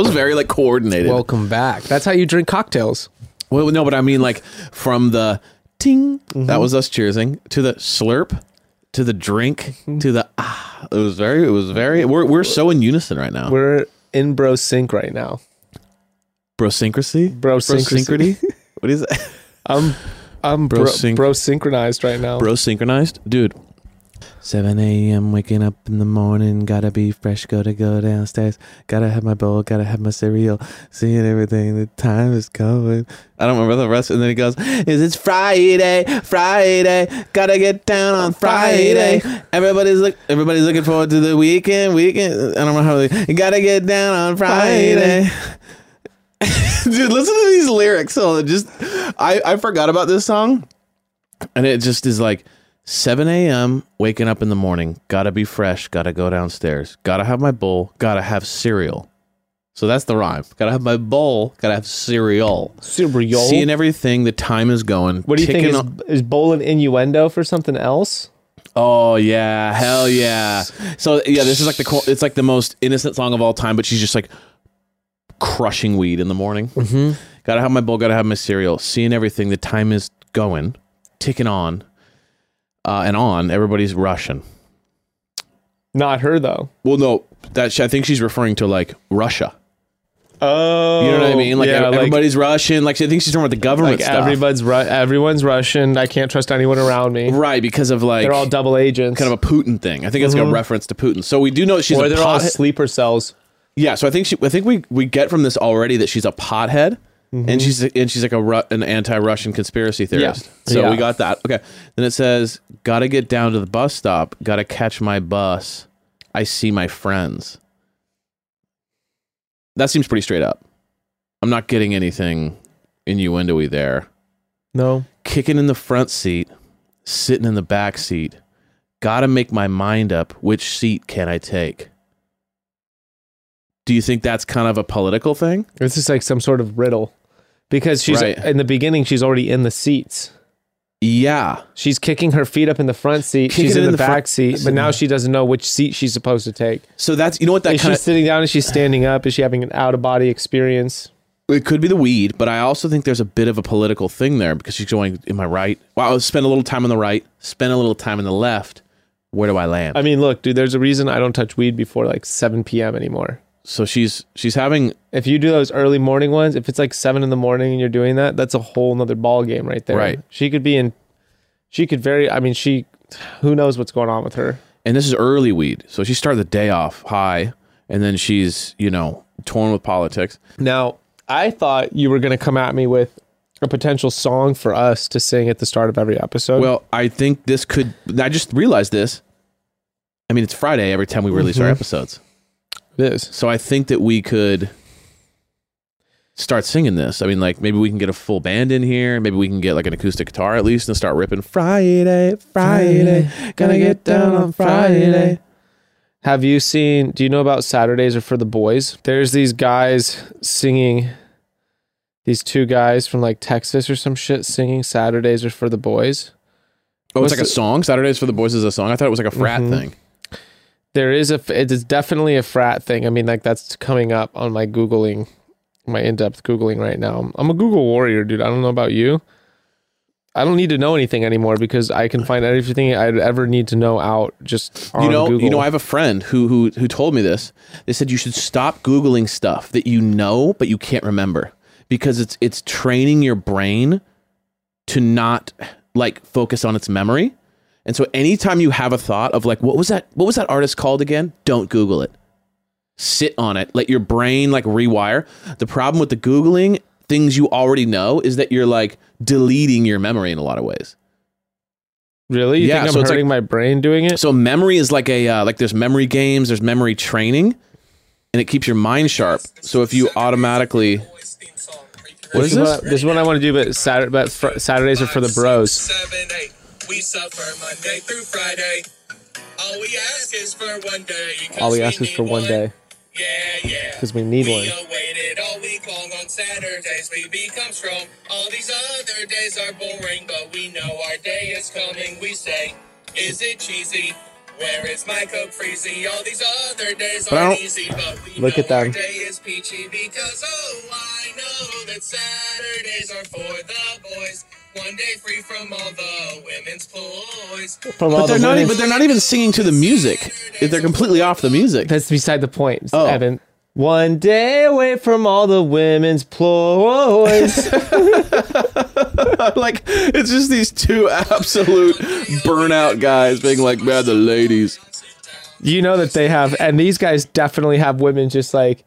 was very like coordinated. Welcome back. That's how you drink cocktails. well, no, but I mean like from the ting, that was us cheersing to the slurp, to the drink, to the ah. It was very, it was very. We're we're so in unison right now. We're in bro sync right now. Brosyncrasy, Brosyncrasy. What is it? I'm I'm bro, Bro-sync- bro synchronized right now. Bro synchronized, dude. 7 a.m. waking up in the morning, gotta be fresh, gotta go downstairs, gotta have my bowl, gotta have my cereal, seeing everything, the time is coming. I don't remember the rest, and then he goes, Is it's Friday, Friday, gotta get down on Friday. Everybody's look, everybody's looking forward to the weekend, weekend. I don't know how they, you gotta get down on Friday. Dude, listen to these lyrics. So just, I, I forgot about this song and it just is like 7 a.m. waking up in the morning, gotta be fresh, gotta go downstairs, gotta have my bowl, gotta have cereal. So that's the rhyme. Gotta have my bowl, gotta have cereal. Cereal. Seeing everything, the time is going. what do you think is, on- is bowl an innuendo for something else? Oh yeah, hell yeah. So yeah, this is like the it's like the most innocent song of all time, but she's just like crushing weed in the morning. Mm-hmm. Gotta have my bowl, gotta have my cereal. Seeing everything, the time is going, ticking on, uh, and on. Everybody's Russian. Not her though. Well, no, that I think she's referring to like Russia. Oh, You know what I mean? Like yeah, everybody's Russian. Like I think she's talking about the government like, stuff, everybody's Ru- everyone's Russian. I can't trust anyone around me. right? Because of like They're all double agents. kind of a Putin thing. I think it's like a reference to Putin. So we do know she's or a they're all sleeper cells. Yeah, so I think she, I think we we get from this already that she's a pothead, and mm-hmm. she's and she's like a Ru- an anti-Russian conspiracy theorist. Yeah. So Yeah. we got that. Okay, then it says, "Got to get down to the bus stop. Got to catch my bus. I see my friends." That seems pretty straight up. I'm not getting anything innuendo-y there. No. Kicking in the front seat, sitting in the back seat. Got to make my mind up. Which seat can I take? Do you think that's kind of a political thing? This is like some sort of riddle. Because she's Right. in the beginning, she's already in the seats. Yeah. She's kicking her feet up in the front seat. Kicking she's in in the, the back seat, but now she doesn't know which seat she's supposed to take. So that's you know what that is kind she sitting down? Is she standing up? Is she having an out of body experience? it could be the weed, but I also think there's a bit of a political thing there because she's going, "Am I right? Well, I'll spend a little time on the right, spend a little time on the left. Where do I land?" I mean, look, dude, there's a reason I don't touch weed before like 7 p.m. anymore. So she's she's having If you do those early morning ones, if it's like seven in the morning and you're doing that, that's a whole nother ball game right there. Right. She could be in. She could very. I mean, she. Who knows what's going on with her? and this is early weed, so she started the day off high, and then she's you know torn with politics. Now, I thought you were going to come at me with a potential song for us to sing at the start of every episode. Well, I think this could. I just realized this. I mean, it's Friday every time we release our Mhm. episodes. It is. So I think that we could start singing this. I mean, like maybe we can get a full band in here. Maybe we can get like an acoustic guitar at least and start ripping Friday, Friday, gonna get down on Friday. Have you seen? Do you know about Saturdays are for the boys? There's these guys singing. These two guys from like Texas or some shit singing Saturdays are for the boys. Oh, What's it's like a song. Saturdays for the Boys is a song. I thought it was like a frat Mhm. thing. There is a. It is definitely a frat thing. I mean, like that's coming up on my googling, my in-depth googling right now. I'm a Google warrior, dude. I don't know about you. I don't need to know anything anymore because I can find everything I'd ever need to know out just on you know, Google. you know, I have a friend who who who told me this. They said you should stop googling stuff that you know but you can't remember. because it's it's training your brain to not like focus on its memory. And so anytime you have a thought of like what was that what was that artist called again? Don't google it. Sit on it. Let your brain like rewire. The problem with the googling things you already know is that you're like deleting your memory in a lot of ways. Really? You Yeah, think I'm so it's hurting my brain doing it? So memory is like a uh, like there's memory games, there's memory training, and it keeps your mind sharp. So if you automatically what is this? this? Is what I want to do, but Saturday, but fr- Saturdays are for the bros. Seven, eight. We suffer Monday through Friday. All we ask is for one day. All we ask is for one day Yeah, yeah. because we need one. We one. awaited all week long on Saturdays. We become strong. All these other days are boring, but we know our day is coming. We say, Is it cheesy? Where is my Coke Freezy? All these other days But don't- easy, but we Look know at them. our day is peachy because oh, I know that Saturdays are for the boys. One day free from all the women's ploys. From But they're the not. women- But they're not even singing to the music. If They're completely off the music. That's beside the point, Oh. Evan. One day away from all the women's ploys. like it's just these two absolute burnout guys being like, "Man, the ladies." you know that they have, and these guys definitely have women just like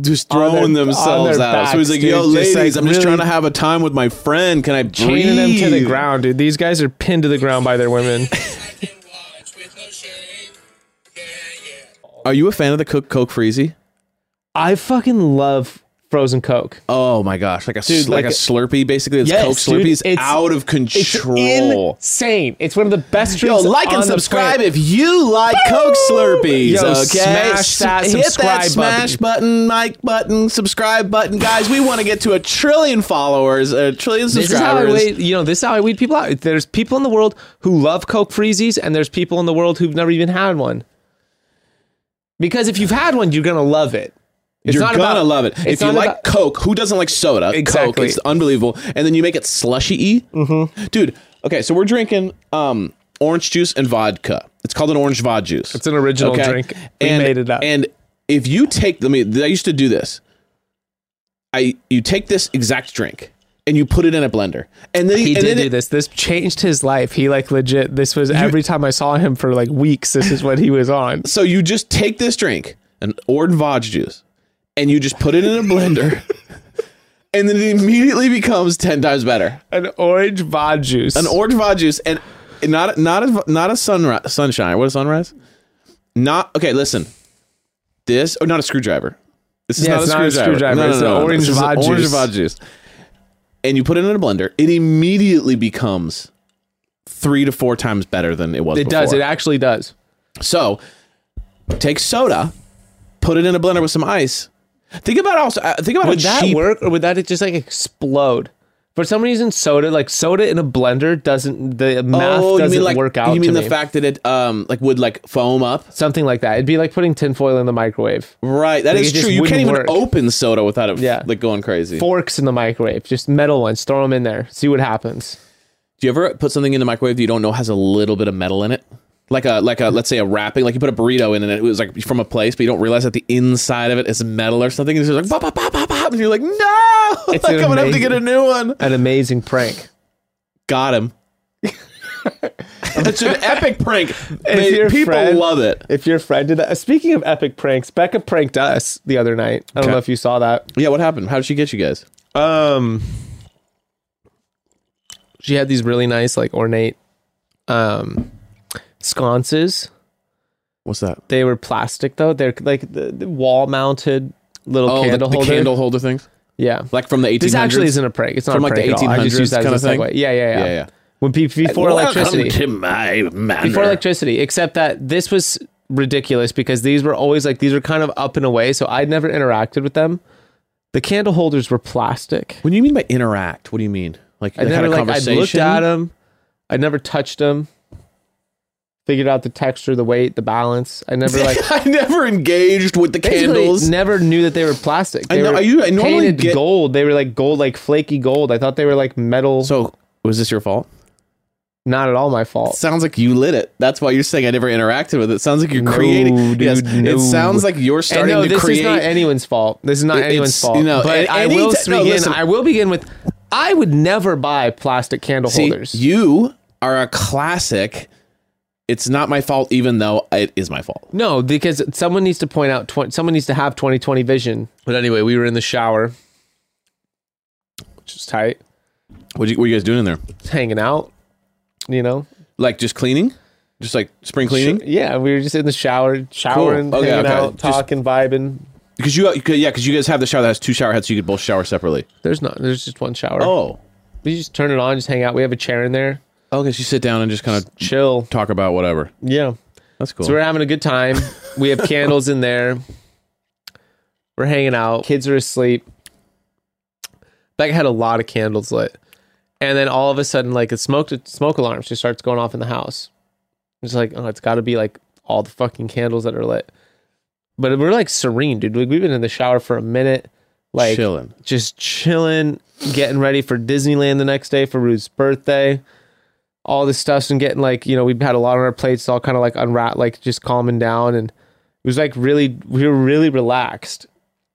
just On their- throwing themselves their out. so he's backs, like, "Yo, dude, just, ladies, like, I'm just trying to have a time with my friend. Can I chaining them to the ground, dude. These guys are pinned to the ground by their women. I can watch with no shame. Yeah, yeah. Are you a fan of the Coke Coke Freezy? I fucking love frozen Coke. Oh my gosh, like a Dude, like, like a Slurpee, basically. It's Yes, Coke dude, It's, it's- out of It's control. insane. It's one of the best Yo, drinks. like and subscribe if you like Coke Slurpees. Yo, okay, smash that Hit subscribe that smash button, like button, subscribe button, guys. We want to get to a trillion followers, a trillion This is how I subscribers. weed, you know, this is how I weed people out. There's people in the world who love Coke Freezies, and there's people in the world who've never even had one. Because if you've had one, you're gonna love it. It's You're not gonna about- love it. If you like about- Coke, who doesn't like soda? Coke, Exactly. it's unbelievable. And then you make it slushy. Mm-hmm. Dude, okay, so we're drinking um, orange juice and vodka. It's called an orange vodka juice. It's an original drink. We and, made it up. And if you take, let me, I used to do this. I You take this exact drink and you put it in a blender. And then he and did then do it- this. This changed his life. He like legit. This was every time I saw him for like weeks. This is what he was on. So you just take this drink, an orange vodka juice, and you just put it in a blender. And then it immediately becomes ten times better. An orange vodka juice. an orange vodka juice and not not a not a sunrise sunshine. What a sunrise? Not okay. Listen, this oh not a screwdriver. This is Yeah, not, a not a screwdriver. screwdriver. It's an orange This is orange juice. juice. And you put it in a blender. It immediately becomes three to four times better than it was. it does. It actually does. So take soda, put it in a blender with some ice. Think about also. uh, Think about Would that cheap. work, or would that just like explode? For some reason, soda like soda in a blender doesn't the math Oh, you doesn't mean like work out. you mean the me. fact that it um like would like foam up? something like that? It'd be like putting tinfoil in the microwave. Right, that Like, is true. You can't even work. open soda without it Yeah. like going crazy. Forks in the microwave, just metal ones. Throw them in there. See what happens. Do you ever put something in the microwave that you don't know has a little bit of metal in it? Like a like a let's say a wrapping, like you put a burrito in and it was like from a place, but you don't realize that the inside of it is metal or something. And it's just like pop, pop, pop, pop, and you're like, no, It's like I'm gonna have to get a new one. An amazing prank. Got him. It's an epic prank. Man, people friend- love it. If your friend did that. Speaking of epic pranks, Bekah pranked us the other night. I don't Okay. know if you saw that. Yeah, what happened? How did she get you guys? Um, she had these really nice, like ornate, um, sconces. What's that? They were plastic though. They're like the, the wall mounted little Oh, candle the holder. candle holder things, Yeah. like from the 1800s. This actually isn't a prank. It's not From, a like, the prank at all. I just 1800s use that kinda as a thing? segue. Yeah, yeah, yeah. Yeah, yeah. When pe- before electricity, to my manor. before electricity, except that this was ridiculous because these were always like these were kind of up and away, so I'd never interacted with them. The candle holders were plastic. What do you mean by interact? What do you mean? Like I they had never a like I looked at them. I never touched them. Figured out the texture, the weight, the balance. I never like I never engaged with the candles. Never knew that they were plastic. I They know- were I u- I normally painted get- gold. They were like gold, like flaky gold. I thought they were like metal. So was this your fault? not at all my fault. sounds like you lit it. That's why you're saying I never interacted with it. Sounds like you're No, creating. dude, yes, no. it sounds like you're And starting no, to this create. is not anyone's fault. This is not It- anyone's fault. you know, but I will no, begin. listen. I will begin with. I would never buy plastic candle See, holders. you are a classic. It's not my fault, even though it is my fault. No, because someone needs to point out. Tw- someone needs to have 2020 vision. But anyway, we were in the shower, which is tight, What you, what you guys doing in there? just hanging out. You know, Like just cleaning, just like spring cleaning. Yeah, we were just in the shower, showering, Okay, hanging okay. out, Just- talking, vibing. Because you, you could- yeah, because you guys have the shower that has two shower heads, so you could both shower separately. There's not. There's just one shower. Oh, we just turn it on, just hang out. We have a chair in there, okay. So you sit down and just kind of chill. talk about whatever. Yeah. That's cool. So we're having a good time. We have candles in there. We're hanging out. Kids are asleep. Bekah had a lot of candles lit. And then all of a sudden, like a smoke smoke alarm just starts going off in the house. It's like, oh, it's gotta be like all the fucking candles that are lit. But we're like serene, dude. Like, we've been in the shower for a minute, like chilling. just chilling, getting ready for Disneyland the next day for Ruth's birthday. All this stuff's and getting like, you know, we've had a lot on our plates, all kind of like unwrap, like just calming down. And it was like really, we were really relaxed.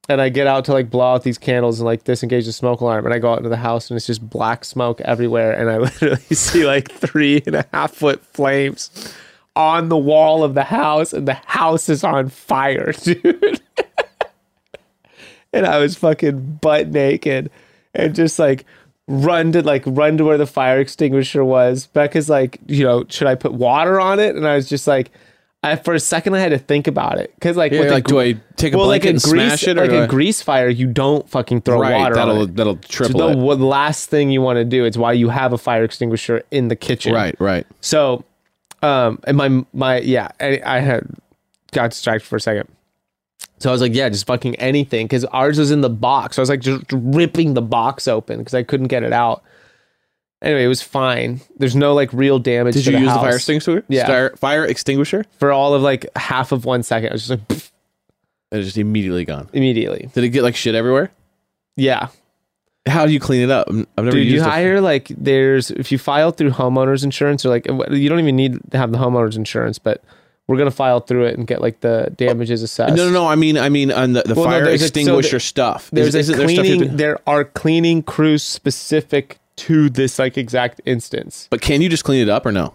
And I get out to like blow out these candles and like disengage the smoke alarm. And I go out into the house and it's just black smoke everywhere. And I literally see like three and a half foot flames on the wall of the house. And the house is on fire, dude and I was fucking butt naked and just like run to like run to where the fire extinguisher was. Bekah's like, you know, should I put water on it? And I was just like, I for a second I had to think about it because like, Yeah, a like, do I take a well, like a and grease, smash it, or like a I- grease fire, you don't fucking throw right? water That'll that'll So triple the it. last thing you want to do is why you have a fire extinguisher in the kitchen, Right, right. so, um, and my my yeah, I, I had got distracted for a second. So I was like, yeah, just fucking anything, because ours was in the box. So I was like, just ripping the box open because I couldn't get it out. Anyway, it was fine. There's no like real damage. Did to you the use the fire extinguisher? Yeah. Star- fire extinguisher. for all of like half of one second? I was just like pff, And it's just immediately gone. immediately. Did it get like shit everywhere? Yeah, How do you clean it up? I've never dude, used you hire like there's if you file through homeowners insurance or like you don't even need to have the homeowners insurance, but we're gonna file through it and get like the damages assessed. No, no, no. I mean, I mean, on the, the Well, no, fire a- so extinguisher there- stuff. there's Is- a there stuff cleaning there are cleaning crews specific to this like exact instance but can you just clean it up or no?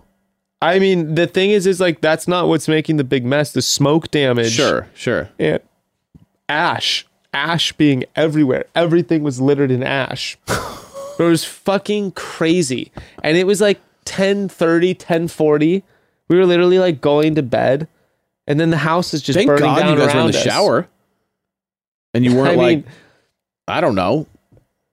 i mean the thing is is like that's not what's making the big mess the smoke damage Sure, sure. and ash ash being everywhere everything was littered in ash it was fucking crazy and it was like 10 1040 we were literally like going to bed and then the house is just Thank burning God down you guys were in the us. shower, and you weren't I like, mean, I don't know,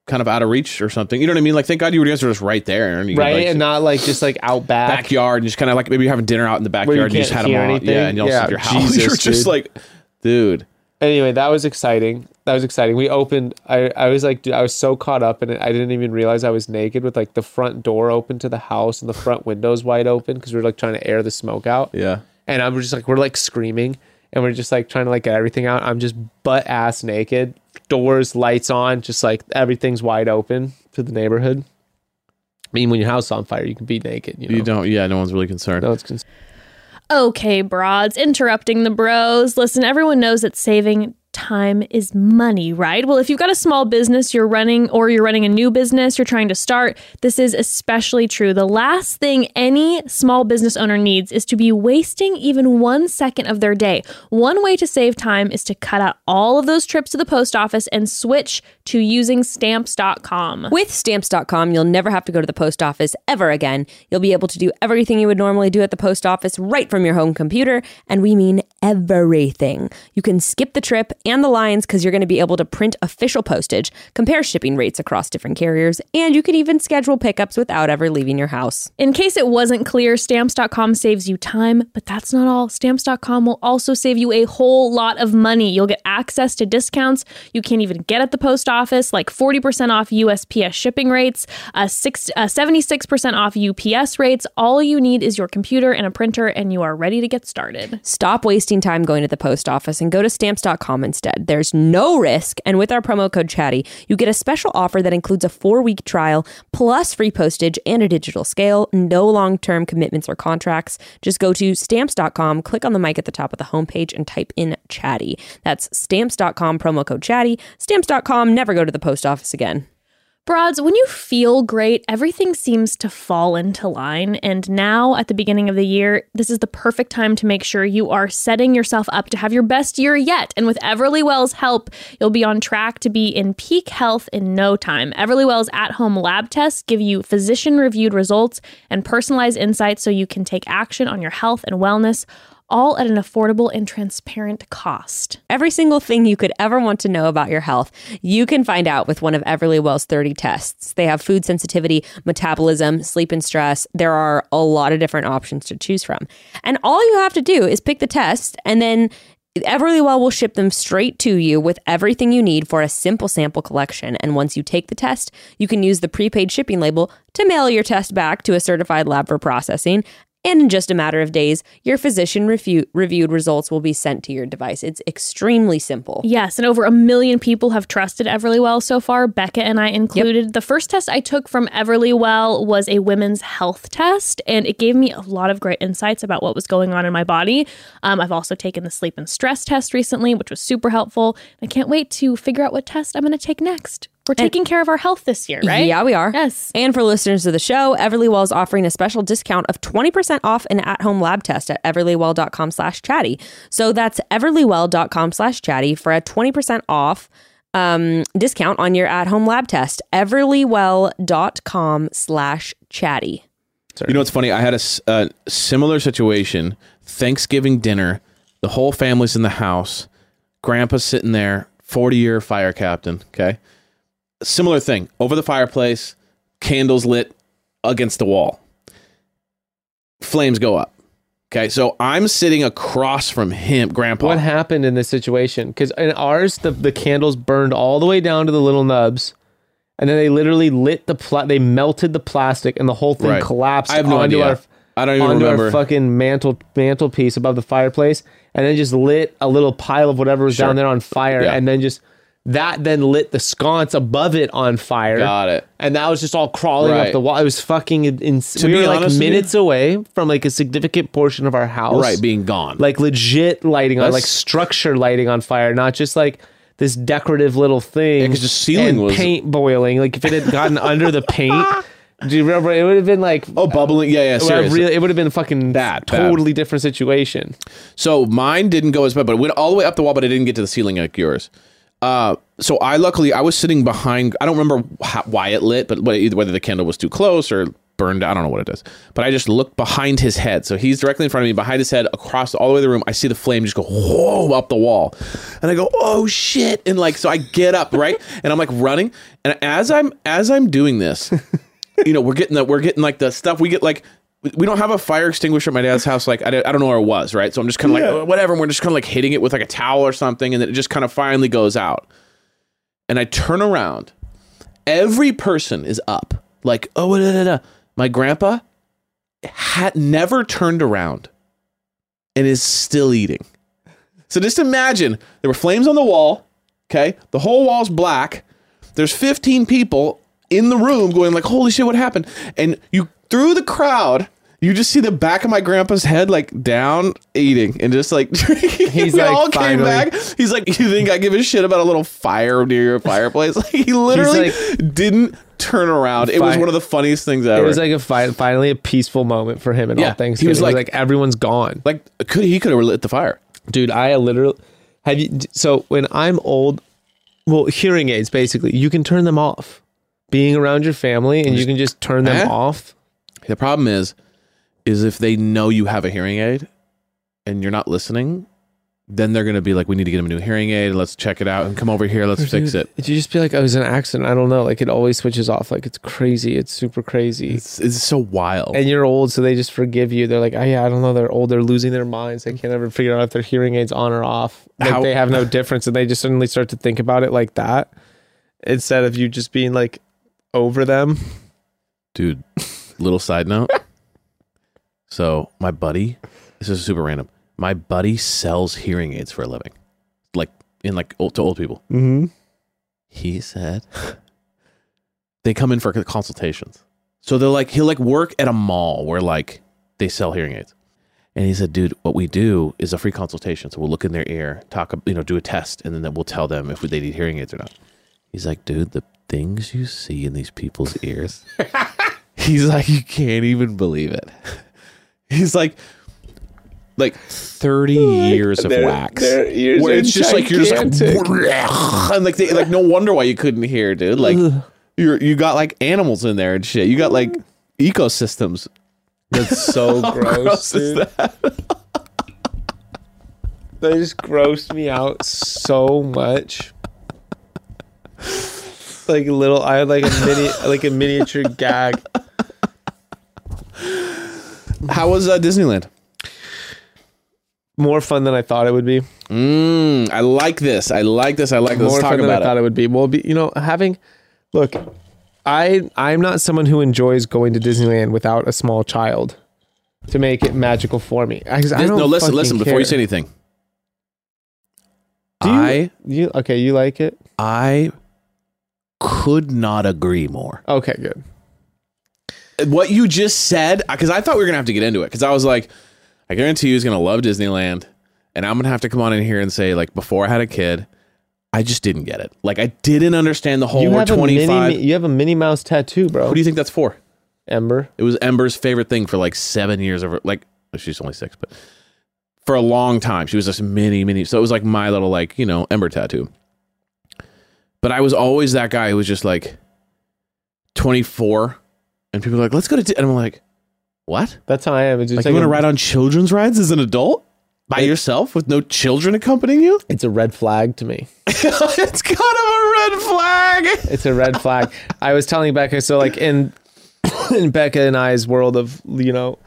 kind of out of reach or something. You know what I mean? Like, thank God you guys were just right there, and right like, and not like just like out back backyard, and just kind of like maybe you're having dinner out in the backyard, you and you just had them anything? yeah, and you also Yeah, have your house. Jesus, you're just dude. like, dude, anyway, that was exciting. That was exciting. We opened. I I was like, dude, I was so caught up in it. I didn't even realize I was naked with like the front door open to the house and the front windows wide open because we were like trying to air the smoke out. yeah. And I was just like, we're like screaming and we're just like trying to like get everything out. I'm just butt ass naked, doors, lights on, just like everything's wide open to the neighborhood. I mean, when your house is on fire, you can be naked. You, know? You don't, yeah. No one's really concerned. No, it's cons- Okay, broads, interrupting the bros. Listen, everyone knows that saving time is money, right? Well, if you've got a small business you're running or you're running a new business you're trying to start, this is especially true. The last thing any small business owner needs is to be wasting even one second of their day. One way to save time is to cut out all of those trips to the post office and switch to using stamps.com. With stamps.com, you'll never have to go to the post office ever again. You'll be able to do everything you would normally do at the post office right from your home computer, and we mean everything. You can skip the trip and the lines because you're going to be able to print official postage, compare shipping rates across different carriers, and you can even schedule pickups without ever leaving your house. In case it wasn't clear, stamps.com saves you time, but that's not all. Stamps.com will also save you a whole lot of money. You'll get access to discounts you can't even get at the post office, like 40% off USPS shipping rates, uh, six, uh, 76% off UPS rates. All you need is your computer and a printer, and you are ready to get started. Stop wasting wasting time going to the post office and go to stamps.com instead. There's no risk. And with our promo code chatty, you get a special offer that includes a four week trial plus free postage and a digital scale. No long term commitments or contracts. Just go to stamps.com, click on the mic at the top of the homepage, and type in chatty. That's stamps.com, promo code chatty. Stamps.com, never go to the post office again. Broads, when you feel great, everything seems to fall into line. And now, at the beginning of the year, this is the perfect time to make sure you are setting yourself up to have your best year yet. And with Everlywell's help, you'll be on track to be in peak health in no time. Everlywell's at home lab tests give you physician reviewed results and personalized insights so you can take action on your health and wellness. All at an affordable and transparent cost. Every single thing you could ever want to know about your health, you can find out with one of Everlywell's 30 tests. They have food sensitivity, metabolism, sleep and stress. There are a lot of different options to choose from. And all you have to do is pick the test and then Everlywell will ship them straight to you with everything you need for a simple sample collection. And once you take the test, you can use the prepaid shipping label to mail your test back to a certified lab for processing. And in just a matter of days, your physician review- reviewed results will be sent to your device. It's extremely simple. Yes, and over a million people have trusted Everlywell so far, Bekah and I included. The first test I took from Everlywell was a women's health test, and it gave me a lot of great insights about what was going on in my body. Um, I've also taken the sleep and stress test recently, which was super helpful. I can't wait to figure out what test I'm going to take next. We're taking care of our health this year, right? Yeah, we are. Yes. And for listeners of the show, Everlywell is offering a special discount of 20% off an at-home lab test at everlywell.com slash chatty. So that's everlywell.com slash chatty for a 20% off um, discount on your at-home lab test. everlywell.com slash chatty. You know what's funny? I had a similar situation. Thanksgiving dinner, the whole family's in the house. Grandpa's sitting there, 40 year fire captain. Okay. Similar thing over the fireplace, candles lit against the wall. Flames go up. Okay. So I'm sitting across from him, Grandpa. What happened in this situation? Because in ours, the, the candles burned all the way down to the little nubs, and then they literally lit the pla- they melted the plastic, and the whole thing Right. collapsed I have no onto idea. our I don't even onto remember. our fucking mantle mantelpiece above the fireplace, and then just lit a little pile of whatever was down there on fire, Yeah. and then just that then lit the sconce above it on fire. Got it. And that was just all crawling up the wall. It was fucking insane. To We be were like minutes away from like a significant portion of our house Right. Being gone. like legit lighting on, like structure lighting on fire, not just like this decorative little thing. Yeah, 'cause the ceiling was- paint boiling. Like if it had gotten under the paint, do you remember? It would have been like oh, bubbling. Yeah. Yeah. it would have Seriously. really, it would have been fucking Bad, bad. totally different situation. So mine didn't go as bad, but it went all the way up the wall, but it didn't get to the ceiling like yours. Uh, so I luckily I was sitting behind. I don't remember how, why it lit, but whether the candle was too close or burned. I don't know what it is. But I just looked behind his head. So he's directly in front of me, behind his head, across all the way the room. I see the flame just go whoa up the wall, and I go oh shit, and like so I get up right, and I'm like running, and as I'm as I'm doing this, you know we're getting the we're getting like the stuff we get like we don't have a fire extinguisher at my dad's house. Like I, don't- I don't know where it was, right? So I'm just kind of like "Oh, whatever. And we're just kind of like hitting it with like a towel or something, and then it just kind of finally goes out. And I turn around, every person is up, like oh da, da, da. My grandpa had never turned around, and is still eating. So just imagine there were flames on the wall. Okay, the whole wall's black. There's 15 people in the room going like, "Holy shit, what happened?" And you through the crowd, you just see the back of my grandpa's head like down eating and just like He's we like, all came finally. back. He's like, "You think I give a shit about a little fire near your fireplace?" Like he literally didn't turn around. It was one of the funniest things ever. It was like a fi- finally a peaceful moment for him and Yeah, all things. he was like- like everyone's gone. like could he could have lit the fire. dude i literally have you so when i'm old well hearing aids basically you can turn them off being around your family and you can just turn them Eh? off The problem is, is if they know you have a hearing aid and you're not listening, then they're gonna be like, "We need to get him a new hearing aid. Let's check it out and come over here. Let's fix Dude, it." Did you just be like, oh, "I was in an accident"? I don't know. Like it always switches off. Like it's crazy. It's super crazy. It's, it's so wild. and you're old, so they just forgive you. They're like, "Oh yeah, I don't know." They're old. They're losing their minds. They can't ever figure out if their hearing aids on or off. Like How- they have no difference, and they just suddenly start to think about it like that instead of you just being like over them. Dude, little side note. So my buddy, this is super random. My buddy sells hearing aids for a living, like in like old, to old people. Mm-hmm. He said they come in for consultations. So they're like he'll like work at a mall where like they sell hearing aids. And he said, dude, what we do is a free consultation. So we'll look in their ear, talk, you know, do a test, and then we'll tell them if they need hearing aids or not. He's like, dude, the things you see in these people's ears. He's like, you can't even believe it. He's like, like 30 years of Their- wax. their where it's just like, you're just like, and like, they, like, no wonder why you couldn't hear, dude. Like, you're, you got like animals in there and shit. You got like ecosystems. That's so gross, gross dude. They just grossed me out so much. Like a little, I had like a mini, like a miniature gag. How was uh, Disneyland? More fun than I thought it would be. Mm, I like this. I like this. I like this. More Let's talk fun than I about thought it. it would be. Well, be, you know, having look, I I'm not someone who enjoys going to Disneyland without a small child to make it magical for me. I, I Dis- don't no, listen, fucking listen. Before you care. say anything, Do you, I you okay? You like it? I could not agree more. Okay, good. What you just said, because I thought we were gonna have to get into it, because I was like, I guarantee you, he's gonna love Disneyland, and I'm gonna have to come on in here and say, like, before I had a kid, I just didn't get it. Like, I didn't understand the whole you we're have a mini, you have a Minnie Mouse tattoo, bro. Who do you think that's for? Ember. It was Ember's favorite thing for like seven years of her, like oh, she's only six, but for a long time she was just mini, mini. So it was like my little like you know Ember tattoo. But I was always that guy who was just like twenty four, and people are like, "Let's go to," Di-" and I'm like, "What? That's how I am. It's just Like, like, you want to a- ride on children's rides as an adult by It- yourself with no children accompanying you? It's a red flag to me. it's kind of a red flag." It's a red flag. I was telling Bekah, so like in in Bekah and I's world of you know,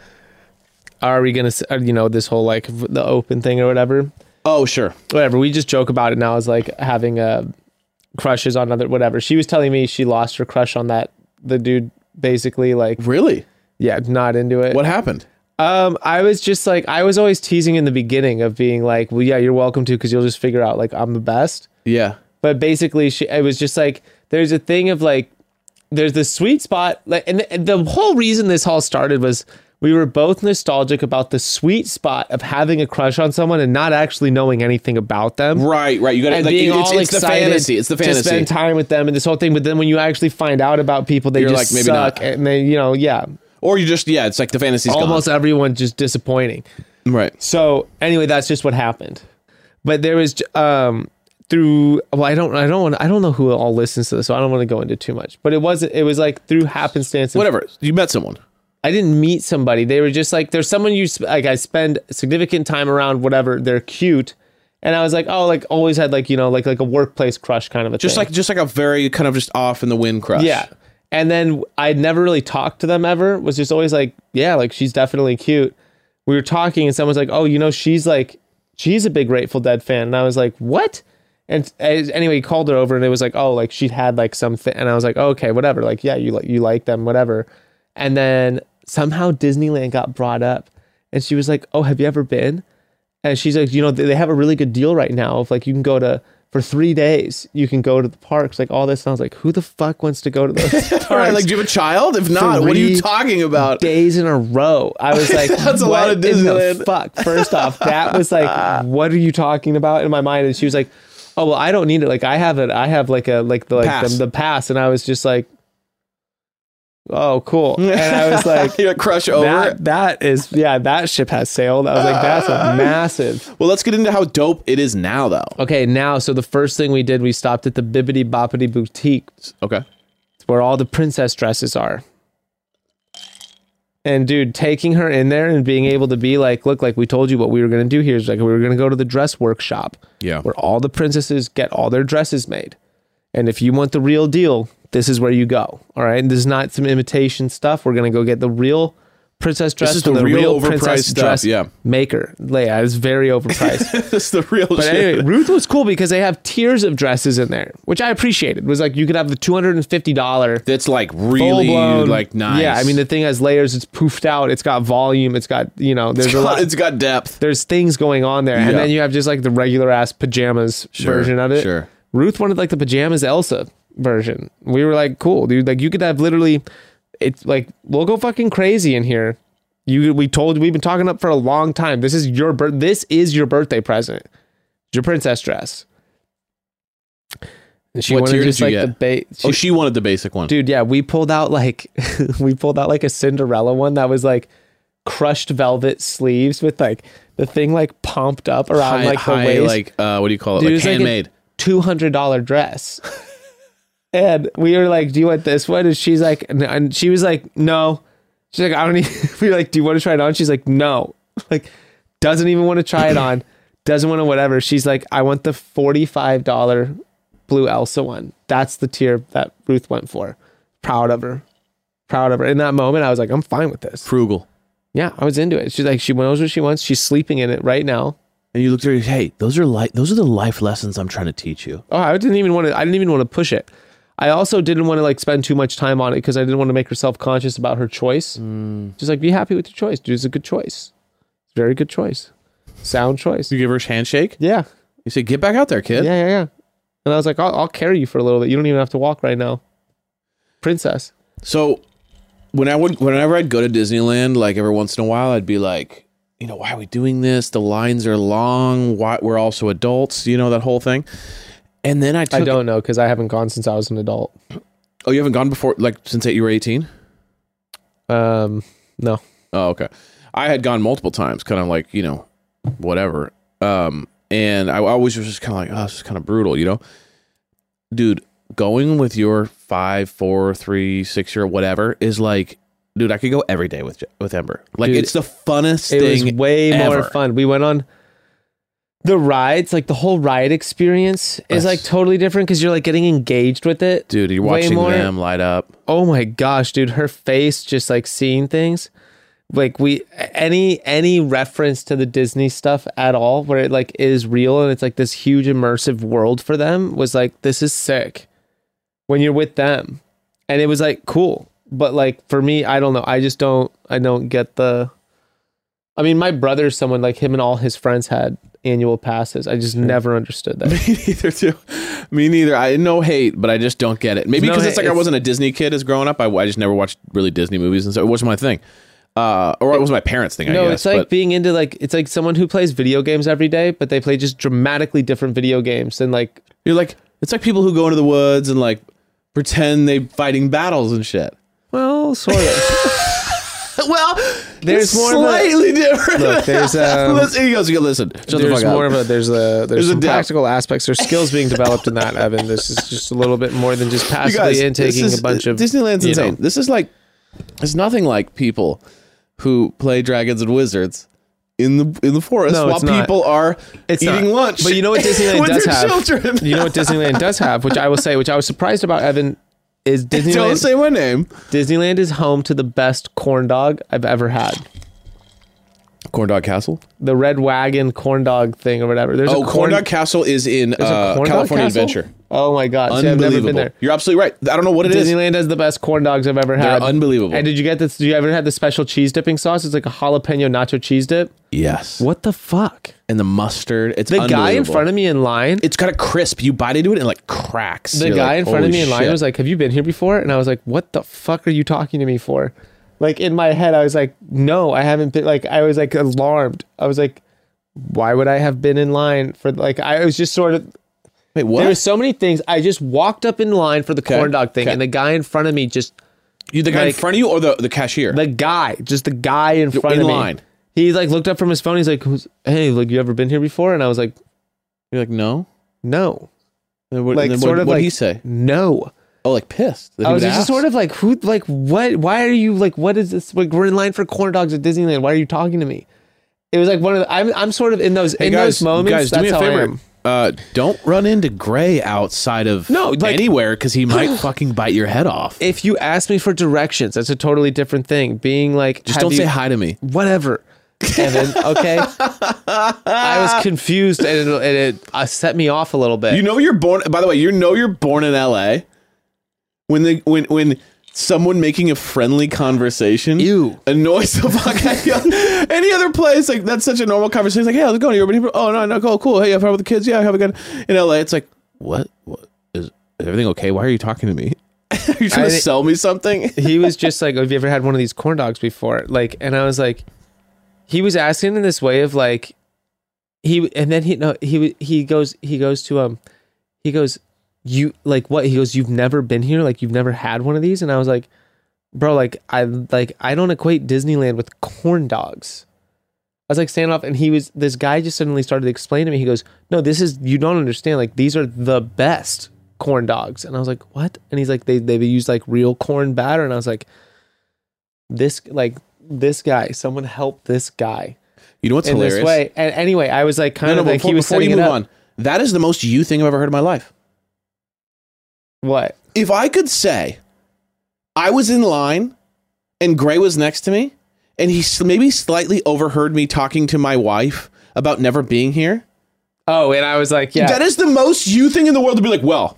are we gonna s- uh, you know this whole like v- the open thing or whatever, Oh sure, whatever. We just joke about it now as like having uh, crushes on other whatever. She was telling me she lost her crush on that the dude basically like really? yeah not into it. What happened? Um, I was just like I was always teasing in the beginning of being like, well, yeah, you're welcome to because you'll just figure out like I'm the best. Yeah, but basically she it was just like there's a thing of like there's this sweet spot like and the, and the whole reason this all started was we were both nostalgic about the sweet spot of having a crush on someone and not actually knowing anything about them right, right. You got to like being it's, all it's the fantasy. It's the to spend time with them and this whole thing but then when you actually find out about people they You're just like, maybe suck not. and they you know yeah Or you just yeah, it's like the fantasy's almost everyone just disappointing right. so anyway, that's just what happened. But there was um through well, I don't I don't want I don't know who all listens to this, so I don't want to go into too much. But it wasn't it was like through happenstance. Whatever. You met someone. I didn't meet somebody. They were just like there's someone you sp- like I spend significant time around. Whatever they're cute, and I was like oh like always had like you know like like a workplace crush kind of a Just thing. like just like a very kind of just off in the wind crush. Yeah. And then I'd never really talked to them ever. Was just always like, yeah, like she's definitely cute. We were talking and someone's like, oh, you know, she's like, she's a big Grateful Dead fan. And I was like, what? And anyway, he called her over and it was like, oh, like she had like something. And I was like, oh, okay, whatever. Like, yeah, you like you like them, whatever. And then somehow Disneyland got brought up, and she was like, oh, have you ever been? And she's like, you know, they have a really good deal right now of like you can go to for three days, you can go to the parks, like all this. And I was like, who the fuck wants to go to those parks? All right, like do you have a child? If not, what are you talking about? days in a row. I was like, That's a lot of the Disneyland. fuck. First off, that was like, what are you talking about in my mind? And she was like, oh well, I don't need it. Like I have it. I have like a like the like Pass. The, the pass, and I was just like, oh cool. And I was like. you crush over. That, that is yeah that ship has sailed. I was like that's a massive. well, let's get into how dope it is now, though. Okay, now so the first thing we did we stopped at the Bibbidi Bobbidi Boutique Okay. where all the princess dresses are. And dude, taking her in there and being able to be like, look, like we told you what we were gonna do here is like we were gonna go to the dress workshop Yeah. where all the princesses get all their dresses made. And if you want the real deal, this is where you go. All right. And this is not some imitation stuff. We're gonna go get the real princess dress This is the the real real, overpriced princess stuff, dress yeah. maker. Yeah, it's very overpriced. That's the real But shit. anyway, Ruth was cool because they have tiers of dresses in there, which I appreciated. It was like you could have the two hundred and fifty dollar That's like really like nice. Yeah, I mean the thing has layers. It's poofed out. It's got volume. It's got you know. There's it's a got, lot. it's got depth. there's things going on there, Yeah. and then you have just like the regular ass pajamas Sure, version of it. sure. Ruth wanted like the pajamas Elsa version. We were like, cool, dude. Like you could have literally. It's like we'll go fucking crazy in here. You we told we've been talking up for a long time. This is your birth. This is your birthday present. Your princess dress. And she What wanted just like get? the ba- oh, she wanted the basic one. dude yeah we pulled out like we pulled out like a cinderella one that was like crushed velvet sleeves with like the thing like pumped up around high, like the high, waist like uh, what do you call it? Dude, like was like a- handmade. $200 dress and we were like do you want this? One and she's like and she was like no. She's like i don't need we were like do you want to try it on? She's like no. Like doesn't even want to try it on doesn't want to whatever. She's like i want the $45 blue elsa one. That's the tier that ruth went for. Proud of her. Proud of her. In that moment i was like i'm fine with this. Frugal. yeah i was into it. She's like she knows what she wants. She's sleeping in it right now. And you looked at her. Hey, those are like those are the life lessons I'm trying to teach you. Oh, I didn't even want to. I didn't even want to push it. I also didn't want to like spend too much time on it because I didn't want to make her self conscious about her choice. Mm. Just like be happy with your choice, dude. It's a good choice. It's a very good choice. Sound choice. You give her a handshake. Yeah, You say, "Get back out there, kid." yeah, yeah, yeah. And I was like, I'll, I'll carry you for a little bit. You don't even have to walk right now, princess. So when I would whenever I'd go to Disneyland, like every once in a while, I'd be like, you know, why are we doing this? The lines are long. Why we're also adults, you know, that whole thing. And then I took I don't know because I haven't gone since I was an adult. Oh, you haven't gone before like since you were 18? Um, no. Oh, okay. I had gone multiple times, kind of like, you know, whatever. Um, and I always was just kind of like, oh, this is kind of brutal, you know? Dude, going with your five, four, three, six year, whatever, is like, dude, I could go every day with with Ember. Like, Dude, it's the funnest It thing. was way more fun. We went on the rides, like the whole ride experience is Yes. like totally different because you're like getting engaged with it. Dude, you're way watching more. them light up. Oh my gosh, dude, her face just like seeing things. Like we any any reference to the Disney stuff at all where it like is real and it's like this huge immersive world for them was like this is sick when you're with them. And it was like cool. But like for me, I don't know. I just don't I don't get the I mean, my brother's someone like him and all his friends had annual passes. I just never understood that. Me neither, too. Me neither. I no hate, but I just don't get it. Maybe No because it's hate. like I wasn't a Disney kid as growing up. I, I just never watched really Disney movies, and so it wasn't my thing. Uh, or it was my parents' thing. I no, guess. it's like but- being into like it's like someone who plays video games every day, but they play just dramatically different video games than like You're like it's like people who go into the woods and like pretend they fighting battles and shit. well, sort of. Well, There's it's more of a- slightly different. Look, there's, um, listen, he goes, goes, listen. Shut the there's more up. of a there's a there's, There's a some depth. practical aspects. There's skills being developed in that, Evan. This is just a little bit more than just passively guys, intaking is- a bunch of Disneyland's insane. know. This is like it's nothing like people who play dragons and wizards in the in the forest No, while people are It's eating not. lunch. But you know what Disneyland does have? Children. You know what Disneyland does have, which I will say, which I was surprised about, Evan, is Don't Disneyland. say my name. Disneyland is home to the best corn dog I've ever had. Corn Dog Castle. The Red Wagon corn dog thing or whatever. There's Oh, a Corn Dog Castle is in uh, California castle? Adventure. Oh my god! See, I've never Unbelievable. been there. You're absolutely right. I don't know what it is. Disneyland has the best corn dogs I've ever They're had. unbelievable. And did you get this? Did you ever have the special cheese dipping sauce? It's like a jalapeno nacho cheese dip. Yes. What the fuck? And the mustard. It's The guy in front of me in line. It's got a crisp. You bite into it and it like cracks. the You're guy like, in front of me in line shit." was like, "Have you been here before?" And I was like, "What the fuck are you talking to me for?" Like in my head, I was like, "No, I haven't been." Like I was like alarmed. I was like, "Why would I have been in line for?" Like I was just sort of. Wait, what? There were so many things. I just walked up in line for the corn dog thing, okay. and the guy in front of me just you the guy in like- front of you or the, the cashier? the guy, just the guy in front in of me. line. He like looked up from his phone. He's like, "Who's- "Hey, like you ever been here before?" And I was like, You're like, no. "No." And what, Like then sort what, of what like did he say? No. Oh, like pissed. that he I was just ask? sort of like, who, like, what? Why are you like, what is this? Like, we're in line for corn dogs at Disneyland. Why are you talking to me? It was like one of the. I'm, I'm sort of in those Hey in guys, those moments. guys, do that's me a how I favor. am. uh, don't run into Gray outside of No, like- anywhere because he might fucking bite your head off. If you ask me for directions, that's a totally different thing. Being like, Just have don't you- say hi to me. whatever. And okay, I was confused, and it, and it uh, set me off a little bit. You know you're born. By the way, you know you're born in L.A. When the when when someone making a friendly conversation Ew. annoys the fuck out of you. Any other place like that's such a normal conversation. Like, hey, how's it going? You ever been here? Oh no, no, cool, cool. Hey, I've had with the kids. Yeah, I have a good. In L.A., it's like, what? What is, is everything okay? Why are you talking to me? are you trying I to sell me something? he was just like, "Have you ever had one of these corn dogs before?" Like, and I was like, he was asking in this way of like, he and then he no he he goes he goes to um he goes you like what he goes you've never been here like you've never had one of these and I was like, bro like I like I don't equate Disneyland with corn dogs. I was like standing off, and he was this guy just suddenly started explaining to me. He goes, "No, this is you don't understand. Like these are the best corn dogs." And I was like, "What?" And he's like, "They they use like real corn batter." And I was like, "This like this guy, someone help this guy You know what's in hilarious? this way." And anyway, I was like, kind No, no, of like before, he was before you move on, that is the most you thing I've ever heard in my life. What? if I could say I was in line and Gray was next to me and he maybe slightly overheard me talking to my wife about never being here, Oh, and I was like, yeah. that is the most you thing in the world to be like, well,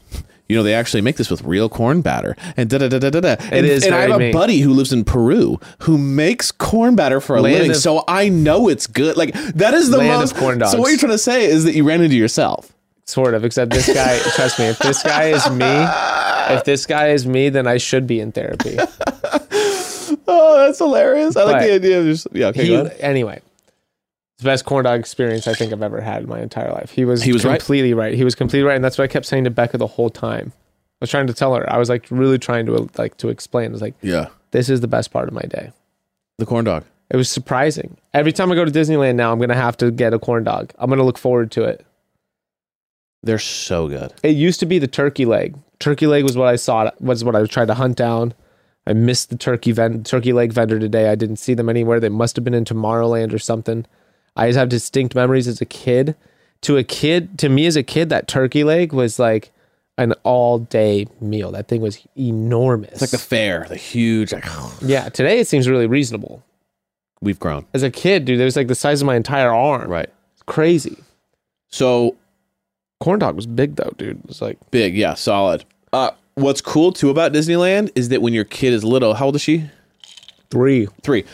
you know, they actually make this with real corn batter and da da da da da da. And, is and I have a me. buddy who lives in Peru who makes corn batter for a Land living, of- so I know it's good. Like that is the Land of most. corn So what you're trying to say is that you ran into yourself. Sort of. Except this guy, trust me, if this guy is me, if this guy is me, then I should be in therapy. Oh, that's hilarious! I like the idea of just yeah. Okay, he, go ahead. anyway, the best corn dog experience I think I've ever had in my entire life. He was He was completely right. He was completely right, and that's what I kept saying to Bekah the whole time. I was trying to tell her. I was like really trying to like to explain. I was like, yeah, this is the best part of my day. the corn dog. It was surprising. Every time I go to Disneyland now, I'm gonna have to get a corn dog. I'm gonna look forward to it. They're so good. It used to be the turkey leg. Turkey leg was what I saw. Was what I tried to hunt down. I missed the turkey ven- turkey leg vendor today. I didn't see them anywhere. They must have been in Tomorrowland or something. I just have distinct memories as a kid. To a kid, to me as a kid, that turkey leg was like an all day meal. That thing was enormous. It's like the fair, the huge. Like, yeah. Today it seems really reasonable. we've grown. As a kid, dude, it was like the size of my entire arm. Right. It's crazy. So Corn dog was big though, dude. It was like big, yeah, solid. Uh, what's cool too about Disneyland is that when your kid is little, how old is she? three. Three.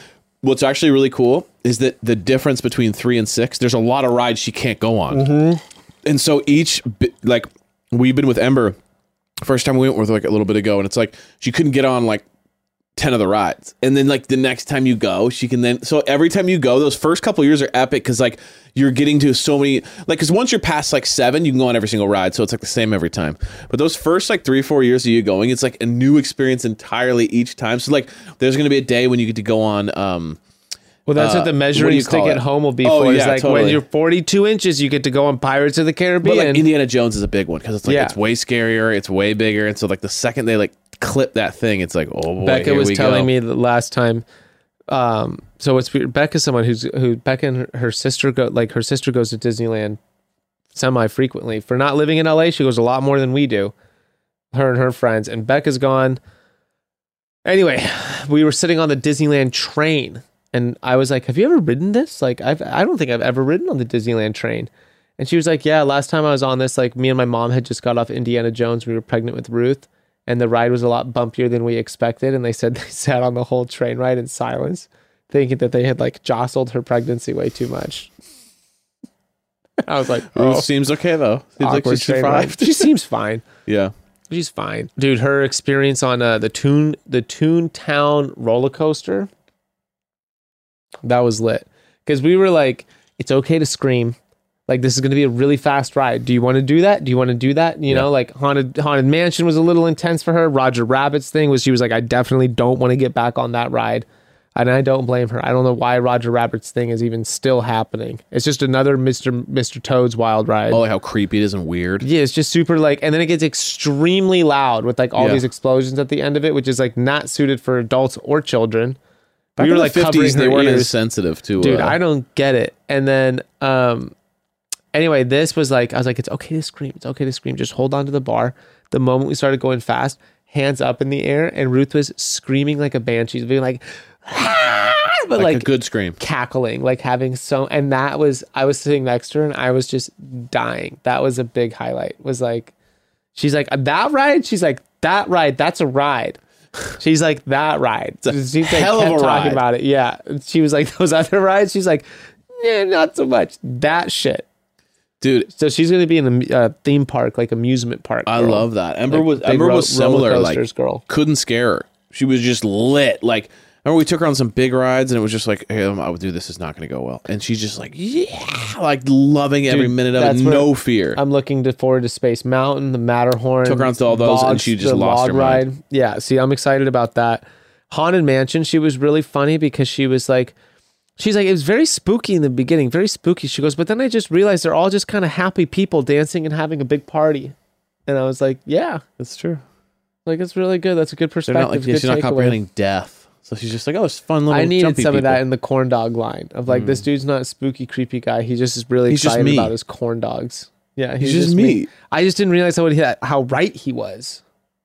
What's actually really cool is that the difference between three and six, there's a lot of rides she can't go on. And so each, bi- like, we've been with Ember, first time we went with like a little bit ago, and it's like she couldn't get on like 10 of the rides. And then, like, the next time you go, she can then, so every time you go, those first couple years are epic because, like, you're getting to so many, like, because once you're past like seven, you can go on every single ride. So it's like the same every time. But those first like three, four years of you going, it's like a new experience entirely each time. So, like, there's going to be a day when you get to go on, um, Well, that's Uh, what the what do measuring you stick at home will be Oh, for. Is yeah, like when you're 42 inches, you get to go on Pirates of the caribbean But like Indiana Jones is a big one because it's like Yeah. it's way scarier, it's way bigger, and so like the second they like clip that thing, it's like oh boy. Bekah was telling go. me the last time. Um, so it's weird. Bekah's someone who's who Bekah and her, her sister go like her sister goes to Disneyland semi frequently. For not living in LA, she goes a lot more than we do. Her and her friends, and Bekah's gone. Anyway, we were sitting on the Disneyland train, and I was like, "Have you ever ridden this? Like, I've I don't think I've ever ridden on the Disneyland train." And she was like, "Yeah, last time I was on this, like me and my mom had just got off Indiana Jones. We were pregnant with Ruth, and the ride was a lot bumpier than we expected. And they said they sat on the whole train ride in silence, thinking that they had like jostled her pregnancy way too much." I was like, "Oh, seems okay though. Seems like she train ride." survived. She seems fine. yeah. She's fine, dude. Her experience on uh, the Toon the Toontown roller coaster that was lit because we were like, it's okay to scream. Like this is going to be a really fast ride. Do you want to do that? Do you want to do that? You know, like haunted haunted mansion was a little intense for her. Roger Rabbit's thing was she was like, I definitely don't want to get back on that ride, and I don't blame her. I don't know why Roger Rabbit's thing is even still happening. It's just another Mister Mister Toad's Wild Ride. Oh, like how creepy it is and weird. Yeah, it's just super like, and then it gets extremely loud with like all Yeah. these explosions at the end of it, which is like not suited for adults or children. Back we were like the covering fifties, they weren't as sensitive to. Dude, uh, I don't get it. And then, um, Anyway, this was like I was like, it's okay to scream. It's okay to scream. Just hold on to the bar. The moment we started going fast, hands up in the air, and Ruth was screaming like a banshee, being like, "Ah!" but Like, like, a good scream. cackling, like having so. And that was I was sitting next to her, and I was just dying. That was a big highlight. Was like, she's like that ride. She's like that ride. That's a ride. She's like that ride. She's like, hell of kept a talking ride. about it. Yeah. She was like those other rides. She's like, yeah, not so much. That shit. Dude, So she's going to be in a uh, theme park, like amusement park. I love that. Ember Like, was Ember ro- was similar. Like girl. couldn't scare her. She was just lit. Like remember we took her on some big rides and it was just like, hey, I would do this is not going to go well. And she's just like, yeah, like loving every Dude, minute of it, no fear. I'm looking to forward to Space Mountain, the Matterhorn. Took her on to all those, and she just lost her mind. Yeah, see, I'm excited about that. Haunted Mansion, she was really funny because she was like, she's like, it was very spooky in the beginning, very spooky. She goes, but then I just realized they're all just kind of happy people dancing and having a big party. And I was like, yeah, That's true. like it's really good. That's a good perspective. not like good she's not comprehending death. So she's just like, oh, it's fun little. I needed some of that in the corn dog line of like, this hmm. dude's not a spooky, creepy guy. He just is really He's excited me. about his corn dogs. Yeah, He's just me. I just didn't realize how, how right he was.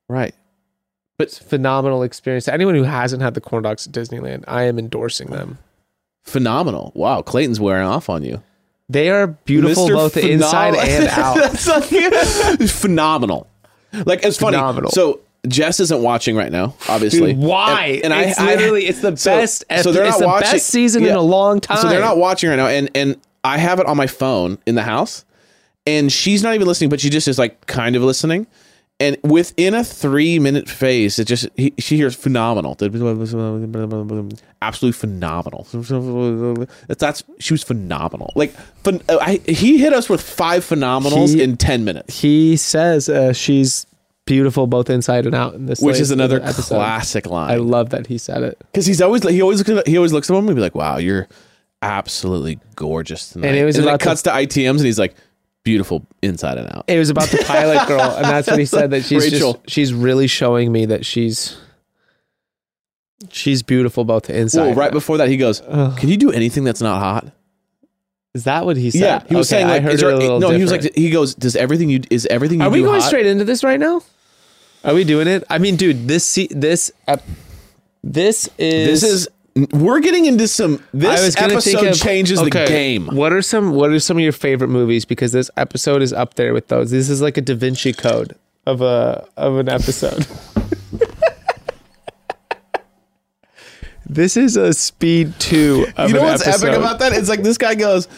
Right. But it's phenomenal experience. Anyone who hasn't had the corn dogs at Disneyland, I am endorsing them. Phenomenal. Wow, Clayton's wearing off on you. They are beautiful Mr. both inside and out. That's phenomenal. Like it's funny. Phenomenal. So Jess isn't watching right now, obviously. Dude, why? And, and it's I, literally it's the so- best. So they're it's not the watching best season in a long time. So they're not watching right now, and and I have it on my phone in the house, and she's not even listening, but she just is like kind of listening. And within a three minute phase, it just he, she hears phenomenal, absolutely phenomenal. That's, she was phenomenal. Like phen- I, he hit us with five phenomenals He- in ten minutes, He says uh, she's beautiful both inside and out in this, which is another episode. classic line. I love that he said it. Because he's always he always looks at, he always looks at him and be like, "Wow, you're absolutely gorgeous tonight." And it was then about it cuts to ITMs and he's like, "Beautiful inside and out." It was about the pilot girl, and that's what he said that she's Rachel. just she's really showing me that she's she's beautiful both the inside. Well, right out. before that, he goes. "Can you do anything that's not hot?" Is that what he said? Yeah, he was Okay, saying like, I heard there- a little no, he was like, he goes, "Does everything you is everything you Are we going hot?" straight into this right now? Are we doing it? I mean, dude, this se- this ep- this is This is we're getting into some. This episode changes the game. What are some What are some of your favorite movies? Because this episode is up there with those. This is like a Da Vinci Code of a of an episode. this is a Speed Two. Of You know what's episode. epic about that? It's like this guy goes,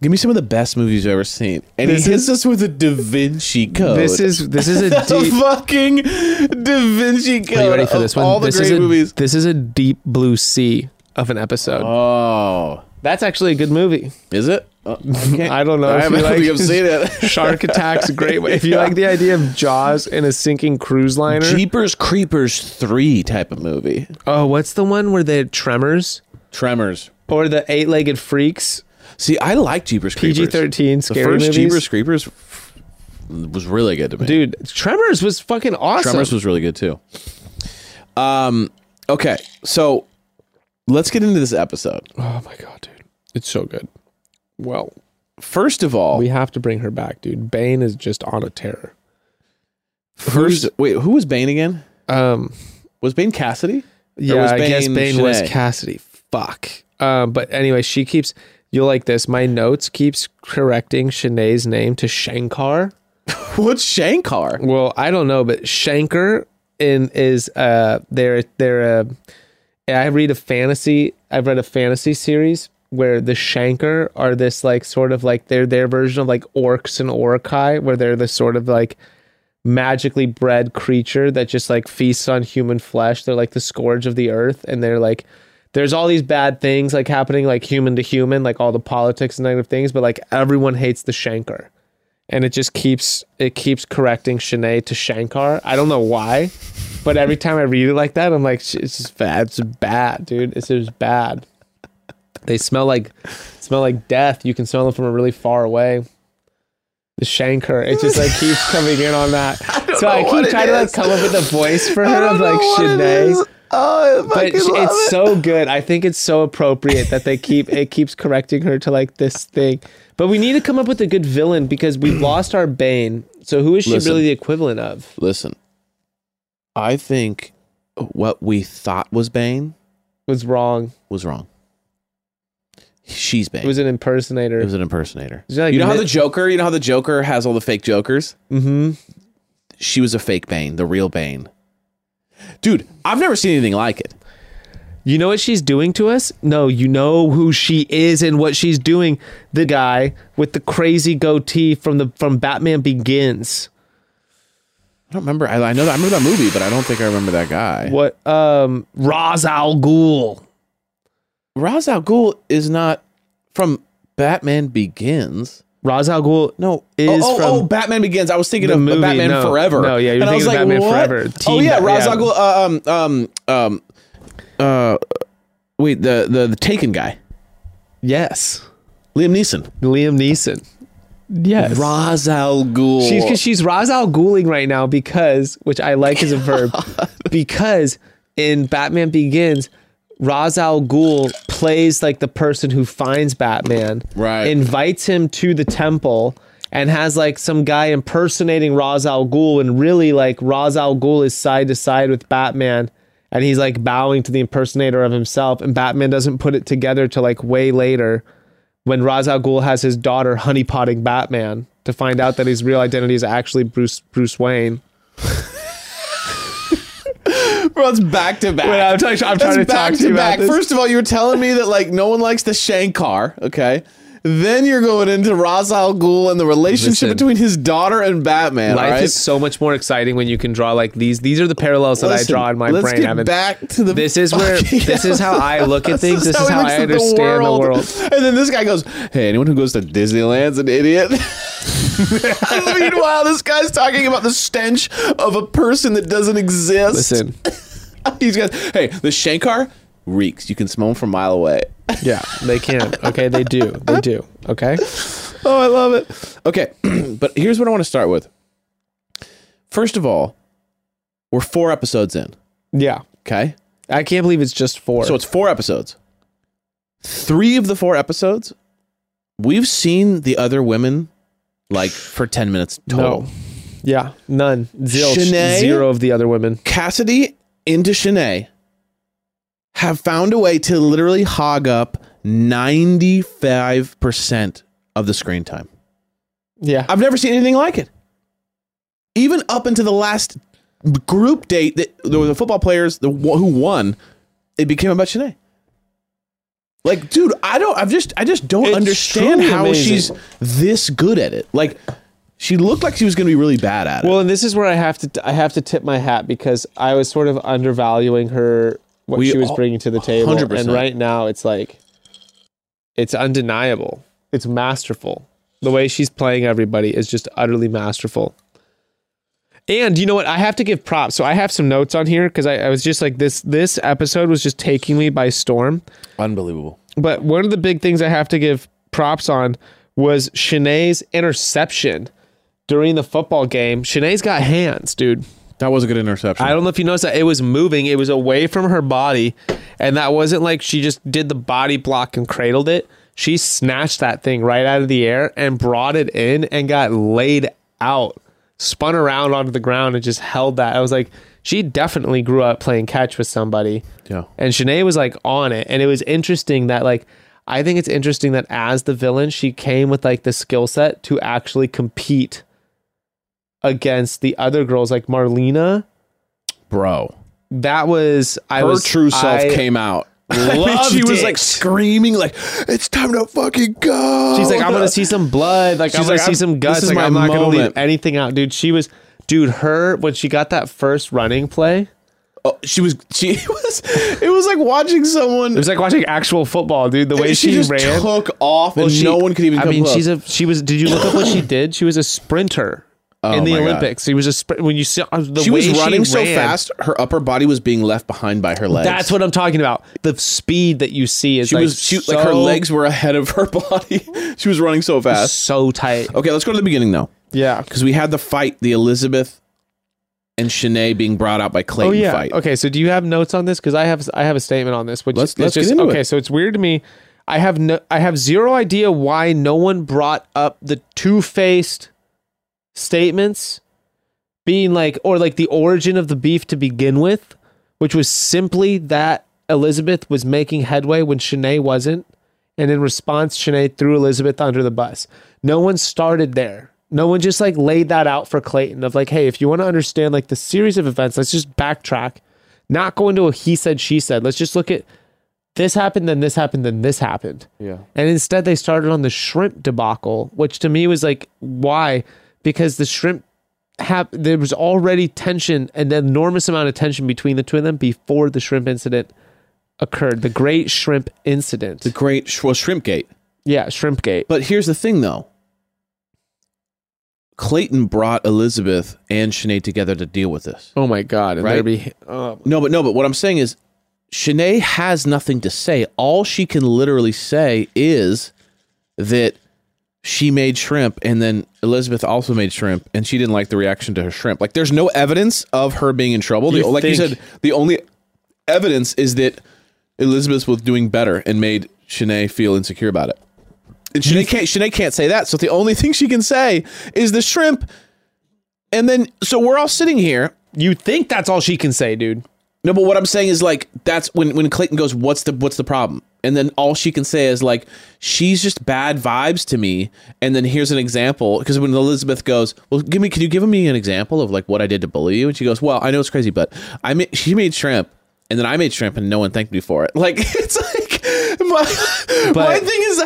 "Give me some of the best movies you've ever seen," and This he hits is- us with a Da Vinci Code. This is this is a the deep. fucking Da Vinci Code. Are you ready for this one? All the this great is a, movies. This is a deep blue sea of an episode. Oh, That's actually a good movie. is it? Uh, okay. I don't know I haven't like- I've seen it. Shark Attack's a great way. If you like the idea of Jaws in a sinking cruise liner. Jeepers Creepers three type of movie. Oh, what's the one where they're tremors Tremors. or the eight-legged freaks? See, I like Jeepers Creepers. PG thirteen scary The first movies. Jeepers Creepers was really good to me. Dude, Tremors was fucking awesome. Tremors was really good too. Um. Okay, so let's get into this episode. oh my god, dude, it's so good. Well, First of all, we have to bring her back, dude. Bane is just on a terror. first wait, who was Bane again? Um, Was Bane Cassidy? yeah, was I guess Bane Bane was Cassidy. Fuck. Um, but anyway, she keeps. You'll like this. My notes keeps correcting Shanae's name to Shankar. What's Shankar? Well, I don't know, but Shankar in is uh they're they're uh I read a fantasy I've read a fantasy series where the Shankar are this like sort of like they're their version of like orcs and Uruk-hai where they're the sort of like magically bred creature that just like feasts on human flesh. They're like the scourge of the earth and they're like there's all these bad things like happening like human to human, like all the politics and negative things, but like everyone hates the Shankar and it just keeps it keeps correcting Shanae to Shankar. I don't know why, but every time I read it like that, I'm like, it's just bad. It's bad, dude. It's just bad. They smell like smell like death. You can smell them from a really far away. The Shankar. It just like keeps coming in on that. so I keep trying to like come up with a voice for I her of like Shanae. Is. Oh, I but love it's it. so good. I think it's so appropriate that they keep it keeps correcting her to like this thing. But we need to come up with a good villain because we've lost our Bane. So who is she Listen. really the equivalent of? Listen, I think what we thought was Bane Was wrong. was wrong. She's Bane. It was an impersonator. It was an impersonator. Is it like you know how the Joker? You know how the Joker has all the fake Jokers? mm-hmm. She was a fake Bane, the real Bane. Dude, I've never seen anything like it. You know what she's doing to us? No, you know who she is and what she's doing. The guy with the crazy goatee from the from Batman Begins. I don't remember. I, I know that I remember that movie, but I don't think I remember that guy. What um Ra's al Ghul. Ra's al Ghul is not from Batman Begins. Ra's al Ghul No, is oh, oh, from oh, Batman Begins. I was thinking of movie, Batman no. Forever. No, yeah, you're And thinking of like, Batman what? Forever. Oh yeah, Bat- Ra's yeah. al Ghul. Uh, um, um, um, uh, wait, the the the Taken guy, Yes. Liam Neeson. Liam Neeson. Yes. Ra's al Ghul. She's because she's Ra's al Ghuling right now because, which I like as a verb, because in Batman Begins, Ra's al Ghul plays like the person who finds Batman, Right. Invites him to the temple and has like some guy impersonating Ra's al Ghul, and really like Ra's al Ghul is side to side with Batman. And he's like bowing to the impersonator of himself, and Batman doesn't put it together till like way later when Ra's al Ghul has his daughter honeypotting Batman to find out that his real identity is actually Bruce Bruce Wayne. Bro, it's back to back. Wait, I'm trying- I'm trying to talk back to you about this. First of all, you were telling me that like no one likes the Shankar. Okay. Then you're going into Ra's al Ghul and the relationship Listen. between his daughter and Batman. Life right? is so much more exciting when you can draw like these. These are the parallels that Listen, I draw in my let's brain. Get Evan. back to the. This is where- this is how I look at things. This is how I understand the world. And then this guy goes, "Hey, anyone who goes to Disneyland's an idiot." Meanwhile, this guy's talking about the stench of a person that doesn't exist. Listen, He's got, hey, the Shankar reeks. You can smell them from a mile away. yeah, they can. Okay, they do. They do. Okay. Oh, I love it. Okay, but here's what I want to start with. First of all, we're four episodes in. Yeah, Okay, I can't believe it's just four. so it's four episodes. Three of the four episodes, we've seen the other women like for ten minutes total. no. Yeah, none. Zilch. Shanae? Zero of the other women. Cassidy into Shanae have found a way to literally hog up 95% of the screen time. Yeah. I've never seen anything like it. Even up into the last group date that there were the football players the who won, it became about Shanae. Like, dude, I don't. I've just, I just don't It's understand how amazing. she's this good at it. Like, she looked like she was going to be really bad at it. Well, and this is where I have to I have to tip my hat because I was sort of undervaluing her what We she was all- bringing to the table, 100%. and right now it's like it's undeniable. It's masterful. The way she's playing everybody is just utterly masterful. And you know what? I have to give props. So I have some notes on here because I, I was just like this. This episode was just taking me by storm. Unbelievable. But one of the big things I have to give props on was Shanae's interception during the football game. Shanae's got hands, dude. That was a good interception. I don't know if you noticed that it was moving. It was away from her body, and that wasn't like she just did the body block and cradled it. She snatched that thing right out of the air and brought it in and got laid out, spun around onto the ground and just held that. I was like, she definitely grew up playing catch with somebody. Yeah. And Shanae was like on it. And it was interesting that like I think it's interesting that as the villain, she came with like the skill set to actually compete against the other girls like Marlena. Bro. That was I Her was true self I came out. loved she was it. like screaming, like, it's time to fucking go. She's like, I'm gonna see some blood. Like I'm She's gonna like, see I'm- some this guts. Like my I'm not gonna leave anything out, dude. She was, dude. Her when she got that first running play, Oh, she was, she was, it was like watching someone. it was like watching actual football, dude. The way she, she, just ran. took off and she- no one could even I mean, close. she's a she was. Did you look up what she did? She was a sprinter Oh in the my God. Olympics. She was a sprint. When you saw uh, the she way was running she so ran, fast, her upper body was being left behind by her legs. That's what I'm talking about. The speed that you see is she like was. She, like her legs were ahead of her body. she was running so fast. so tight. Okay, let's go to the beginning though, Yeah, because we had the fight, the Elizabeth and Shanae being brought out by Clayton oh yeah. fight. Okay, so do you have notes on this? Because I have I have a statement on this. Which Let's- let's get just into okay. it. So it's weird to me. I have no I have zero idea why no one brought up the two faced statements being like or like the origin of the beef to begin with, which was simply that Elizabeth was making headway when Shanae wasn't. And in response, Shanae threw Elizabeth under the bus. No one started there. No one just like laid that out for Clayton of like, hey, if you want to understand like the series of events, let's just backtrack. Not go into a he said, she said. Let's just look at this happened, then this happened, then this happened. Yeah. And instead they started on the shrimp debacle, which to me was like, why? Because the shrimp hap- there was already tension and an enormous amount of tension between the two of them before the shrimp incident occurred. The great shrimp incident. The great sh- well, Shrimp Gate. yeah, shrimp gate. But here's the thing, though. Clayton brought Elizabeth and Shanae together to deal with this. Oh my god! And Right? be oh, No, but no, but what I'm saying is Shanae has nothing to say. All she can literally say is that she made shrimp and then Elizabeth also made shrimp and she didn't like the reaction to her shrimp. Like there's no evidence of her being in trouble. The- like you said, the only evidence is that Elizabeth was doing better and made Shanae feel insecure about it. And Shanae can't Shanae can't say that. So the only thing she can say is the shrimp. And then so we're all sitting here you think that's all she can say, dude? No, but what I'm saying is like that's when when Clayton goes, "What's the what's the problem?" And then all she can say is like, "She's just bad vibes to me." And then here's an example because when Elizabeth goes, "Well, give me, can you give me an example of like what I did to bully you?" And she goes, "Well, I know it's crazy, but I made she made shrimp." And then I made shrimp, and no one thanked me for it. Like it's like my, my thing is,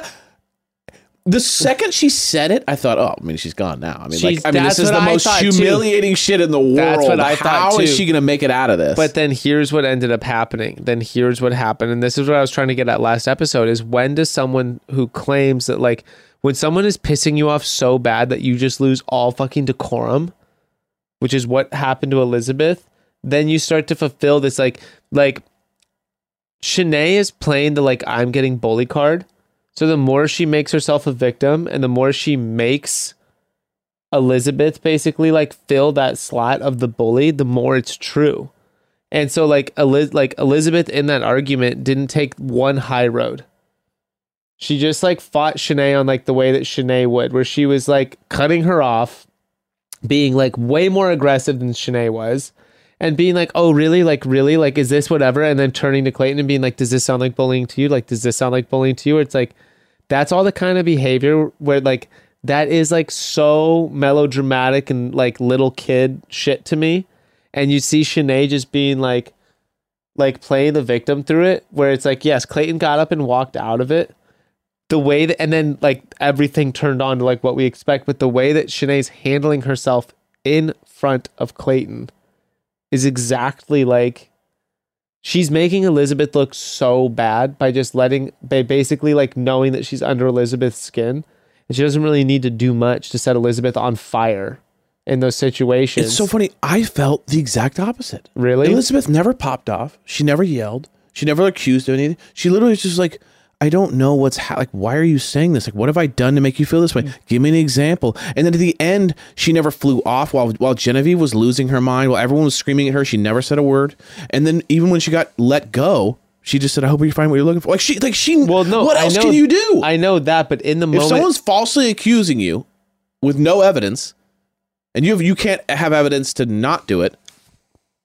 the second she said it, I thought, oh, I mean, she's gone now. I mean, She's- like, I mean, this that's is the I most thought, too. humiliating shit in the world. That's what I thought, How is too. she gonna make it out of this? But then here's what ended up happening. Then here's what happened. And this is what I was trying to get at last episode is when does someone who claims that like when someone is pissing you off so bad that you just lose all fucking decorum, which is what happened to Elizabeth, then you start to fulfill this like like Shanae is playing the like I'm getting bully card. So the more she makes herself a victim and the more she makes Elizabeth basically like fill that slot of the bully, the more it's true. And so like Eliz- like Elizabeth in that argument didn't take one high road. She just like fought Shanae on like the way that Shanae would, where she was like cutting her off, being like way more aggressive than Shanae was, and being like, "Oh, really? Like, really? Like, is this whatever?" And then turning to Clayton and being like, "Does this sound like bullying to you? Like, does this sound like bullying to you?" It's like, that's all the kind of behavior where like that is like so melodramatic and like little kid shit to me. And you see Shanae just being like, like playing the victim through it, where it's like, yes, Clayton got up and walked out of it. The way that, and then like everything turned on to like what we expect, but the way that Shanae's handling herself in front of Clayton is exactly like she's making Elizabeth look so bad by just letting by basically like knowing that she's under Elizabeth's skin and she doesn't really need to do much to set Elizabeth on fire in those situations. It's so funny. I felt the exact opposite. Really? Elizabeth never popped off. She never yelled. She never accused of anything. She literally was just like, I don't know what's ha- like. Why are you saying this? Like, what have I done to make you feel this way? Mm. Give me an example. And then at the end, she never flew off while while Genevieve was losing her mind. While everyone was screaming at her, she never said a word. And then even when she got let go, she just said, "I hope you find what you're looking for." Like she, like she. well, no. What else know- can you do? I know that, but in the if moment, someone's falsely accusing you with no evidence and you have, you can't have evidence to not do it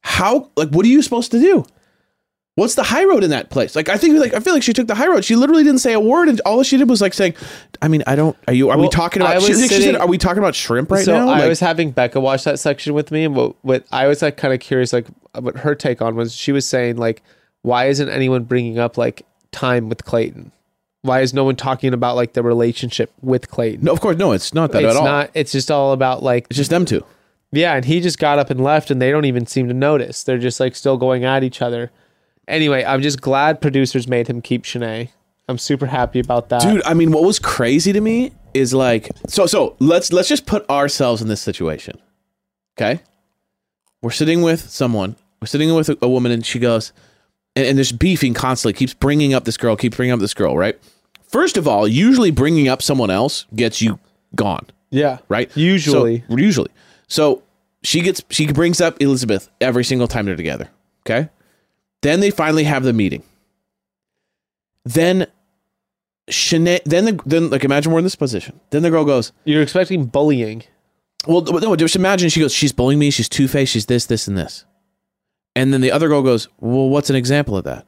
how like what are you supposed to do what's the high road in that place like i think like i feel like she took the high road she literally didn't say a word and all she did was like saying i mean i don't are you are we talking about she, was she said are we talking about shrimp right so now I was having Bekah watch that section with me, and what, what I was like kind of curious, like what her take on was. She was saying like, why isn't anyone bringing up like time with Clayton? Why is no one talking about like the relationship with Clayton? no of course no it's not that it's at all not. It's just all about like it's just them two Yeah, and he just got up and left, and they don't even seem to notice. They're just like still going at each other. Anyway, I'm just glad producers made him keep Shanae. I'm super happy about that. dude i mean what was crazy to me is like so so let's let's just put ourselves in this situation okay we're sitting with someone we're sitting with a, a woman and she goes and, and there's beefing constantly keeps bringing up this girl keeps bringing up this girl right first of all usually bringing up someone else gets you gone yeah, right Usually. So- usually so she gets she brings up Elizabeth every single time they're together. Okay. Then they finally have the meeting. Then Shanae, then the, then like imagine we're in this position. Then the girl goes, You're expecting bullying. well, no, just imagine she goes, she's bullying me, she's two faced, she's this, this, and this. And then the other girl goes, well, what's an example of that?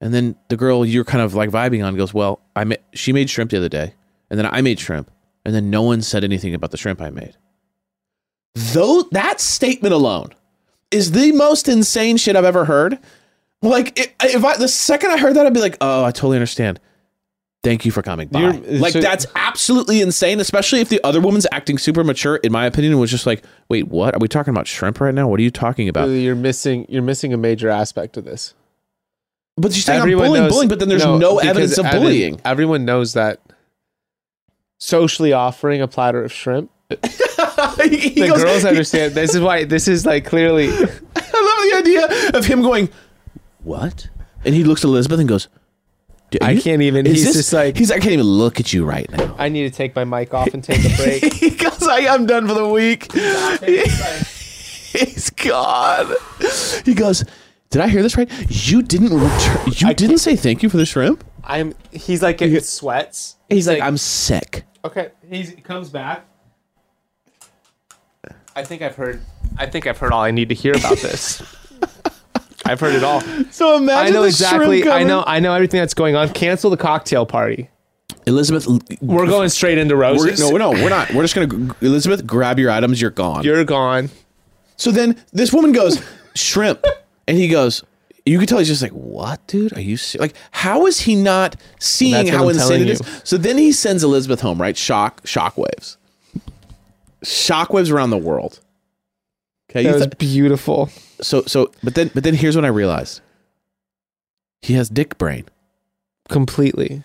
And then the girl you're kind of like vibing on goes, well, I ma- she made shrimp the other day, and then I made shrimp, and then no one said anything about the shrimp I made. Though that statement alone is the most insane shit I've ever heard. Like, it, if I the second I heard that, I'd be like, oh, I totally understand. Thank you for coming by. You're- like so- that's absolutely insane, especially if the other woman's acting super mature. In my opinion, was just like, wait, what? Are we talking about shrimp right now? What are you talking about? You're missing. You're missing a major aspect of this. But she's saying I'm bullying, bullying, but then there's no, because evidence of bullying. Everyone knows that socially offering a platter of shrimp. The goes- girls understand. This is why. This is like clearly. I love the idea of him going, what? And he looks at Elizabeth and goes, "Do I can't even. He's this-" just like. he's I can't even look at you right now. I need to take my mic off and take a break. Because I, I'm done for the week. He's gone. He goes, did I hear this right? You didn't return. You didn't say thank you for the shrimp. I'm. He's like getting sweats. He's like, I'm sick. Okay, he comes back. I think I've heard. I think I've heard all I need to hear about this. I've heard it all. So imagine I imagine know the exactly. I know. I know everything that's going on. Cancel the cocktail party. Elizabeth, We're going straight into we're, roses. no, no, we're not. We're just gonna Elizabeth, grab your items. You're gone. You're gone. So then this woman goes, shrimp. And he goes, you can tell he's just like, what, dude? Are you se-? like, how is he not seeing how I'm insane it is? you. So then he sends Elizabeth home, right? Shock, shockwaves. Shockwaves around the world. Okay. That you was th- beautiful. So, so, but then, but then here's what I realized. He has dick brain. Completely.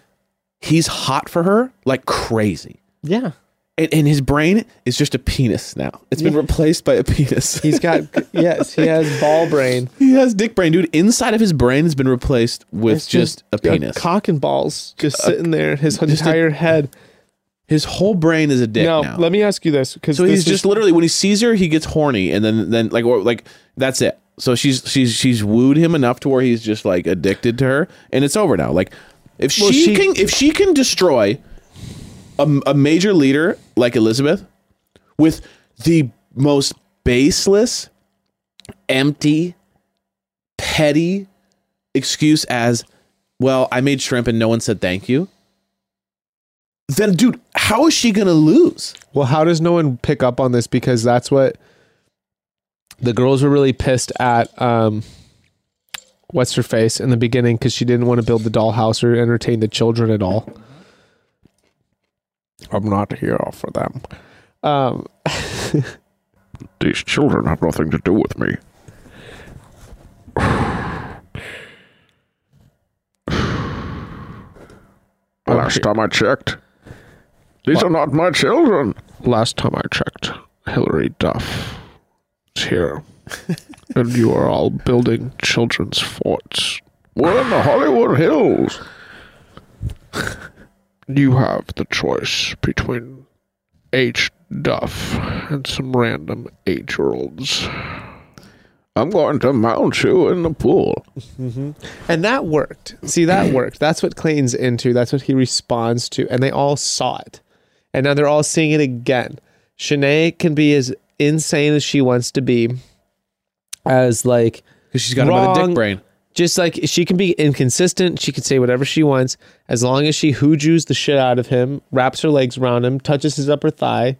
He's hot for her like crazy. Yeah. And, and his brain is just a penis now. It's been replaced by a penis. He's got. yes, he has ball brain. He has dick brain, dude. Inside of his brain has been replaced with It's just, a penis. cock and balls just sitting there. His just a- entire head. His whole brain is a dick No, now. let me ask you this because so he's just literally when he sees her, he gets horny, and then then like or like that's it. So she's she's she's wooed him enough to where he's just like addicted to her, and it's over now. Like if Well, she, she- can if she can destroy a, a major leader like Elizabeth with the most baseless, empty, petty excuse as well, I made shrimp and no one said thank you. Then, dude, how is she gonna lose? Well, how does no one pick up on this? Because that's what the girls were really pissed at. Um, what's her face in the beginning because she didn't want to build the dollhouse or entertain the children at all. I'm not here for them. Um, These children have nothing to do with me. Last time I checked, these are not my children. last time I checked, Hilary Duff is here, and you are all building children's forts. We're in the Hollywood Hills. You have the choice between H. Duff and some random eight-year-olds. I'm going to mount you in the pool. Mm-hmm. And that worked. See, that worked. That's what Clayton's into. That's what he responds to. And they all saw it. And now they're all seeing it again. Shanae can be as insane as she wants to be, as like Because she's got a dick brain. just like she can be inconsistent. She can say whatever she wants as long as she hoojoos the shit out of him, wraps her legs around him, touches his upper thigh,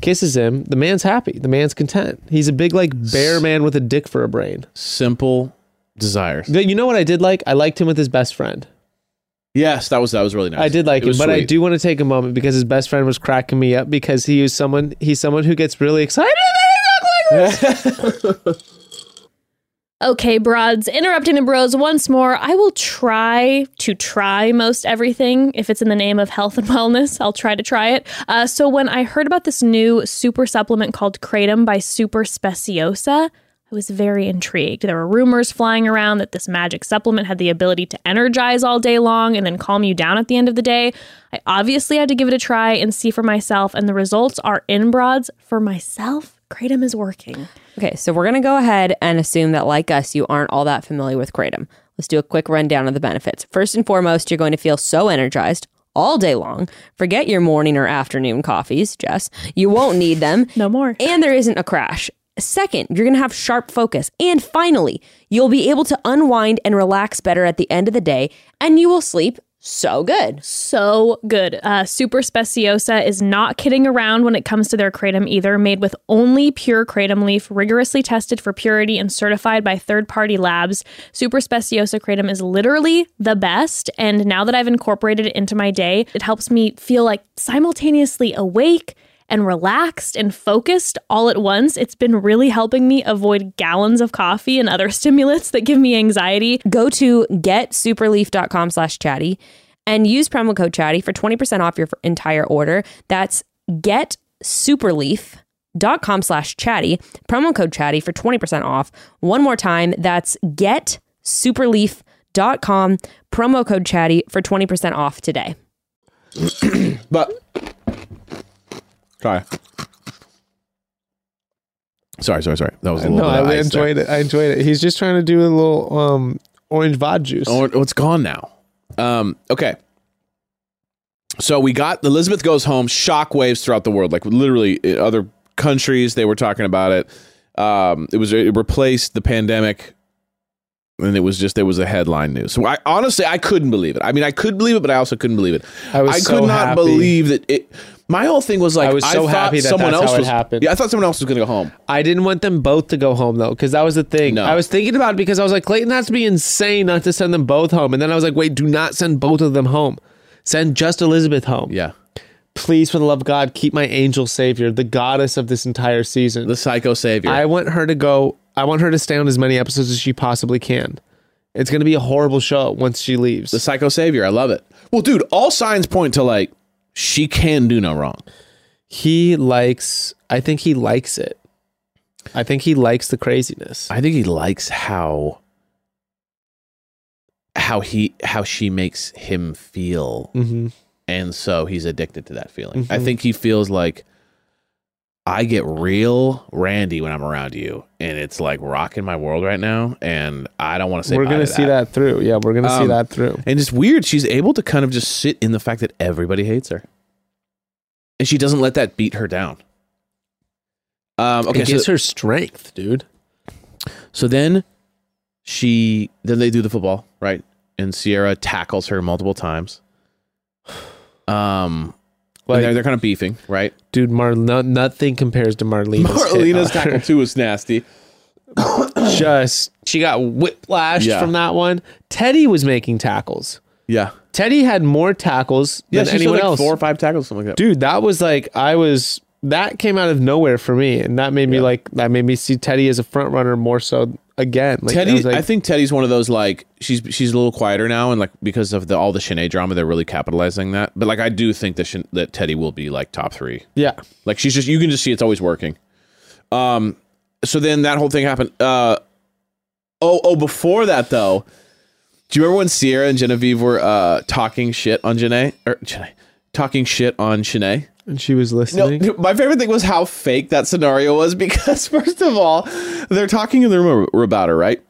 kisses him. The man's happy. The man's content. He's a big like bear man with a dick for a brain. Simple desires. You know what I did like? I liked him with his best friend. Yes, that was that was really nice. I did like It him, was but I do want to take a moment because his best friend was cracking me up because he is someone he's someone who gets really excited. that he talks like this. Okay, broads, interrupting the bros once more. I will try to try most everything. If it's in the name of health and wellness, I'll try to try it. Uh, so, when I heard about this new super supplement called Kratom by Super Speciosa, I was very intrigued. There were rumors flying around that this magic supplement had the ability to energize all day long and then calm you down at the end of the day. I obviously had to give it a try and see for myself, and the results are in broads for myself. Kratom is working. Okay, so we're going to go ahead and assume that, like us, you aren't all that familiar with Kratom. Let's do a quick rundown of the benefits. First and foremost, you're going to feel so energized all day long. Forget your morning or afternoon coffees, Jess. You won't need them. No more. And there isn't a crash. Second, you're going to have sharp focus. And finally, you'll be able to unwind and relax better at the end of the day, and you will sleep so good. So good. Uh, Super Speciosa is not kidding around when it comes to their kratom either. Made with only pure kratom leaf, rigorously tested for purity and certified by third party labs. Super Speciosa kratom is literally the best. And now that I've incorporated it into my day, it helps me feel like simultaneously awake and relaxed and focused all at once. It's been really helping me avoid gallons of coffee and other stimulants that give me anxiety. Go to getsuperleaf.com slash chatty and use promo code chatty for 20% off your entire order. That's getsuperleaf.com slash chatty, promo code chatty for 20% off. One more time, that's getsuperleaf.com, promo code chatty for 20% off today. But sorry, sorry, sorry, sorry. That was a little No, bit of I ice there. enjoyed it. I enjoyed it. He's just trying to do a little um, orange vod juice. Oh, it's gone now. Um, okay. So we got Elizabeth goes home. Shockwaves throughout the world, like literally other countries, they were talking about it. Um, it was it replaced the pandemic, and it was just it was a headline news. So I honestly I couldn't believe it. I mean, I could believe it, but I also couldn't believe it. I was I so could not happy. believe that it. My whole thing was like I was so thought happy that someone that's else how it was happened. Yeah, I thought someone else was going to go home. I didn't want them both to go home though, because that was the thing. No. I was thinking about it because I was like, Clayton has to be insane not to send them both home. And then I was like, wait, do not send both of them home. Send just Elizabeth home. Yeah, Please, for the love of God, keep my angel savior, the goddess of this entire season. the psycho savior. I want her to go. I want her to stay on as many episodes as she possibly can. It's going to be a horrible show once she leaves. the psycho savior. I love it. Well, dude, all signs point to like she can do no wrong. he likes. I think he likes it. I think he likes the craziness. I think he likes how how he how she makes him feel, hmm and so he's addicted to that feeling. I Mhm. think he feels like I get real randy when I'm around you, and it's like rocking my world right now, and I don't want to say We're going to to see that. that through. Yeah, we're going to see Um, that through. And it's weird. She's able to kind of just sit in the fact that everybody hates her, and she doesn't let that beat her down. Um, okay, it so gives her strength, dude. So then she then they do the football, right? And Sierra tackles her multiple times. Um Like, and they're they're kind of beefing, right? dude, Mar- no, nothing compares to Marlena's. Marlena's tackle too was nasty. Just she got whiplashed Yeah. from that one. Teddi was making tackles. Yeah. Teddi had more tackles Yeah, than anyone like else. four or five tackles, something like that. Dude, that was like I was that came out of nowhere for me, and that made me Yeah. like that made me see Teddi as a front runner more so again. Like, Teddi, was like, I think Teddi's one of those like she's she's a little quieter now, and like because of the all the Shanae drama, they're really capitalizing that. But like I do think that Shan- that Teddi will be like top three. yeah, Like she's just you can just see it's always working. Um so then that whole thing happened. Uh oh oh before that though, do you remember when Sierra and Genevieve were uh talking shit on Janae or Janae talking shit on Shanae? And she was listening. No, my favorite thing was how fake that scenario was because first of all, they're talking in the room about her, right?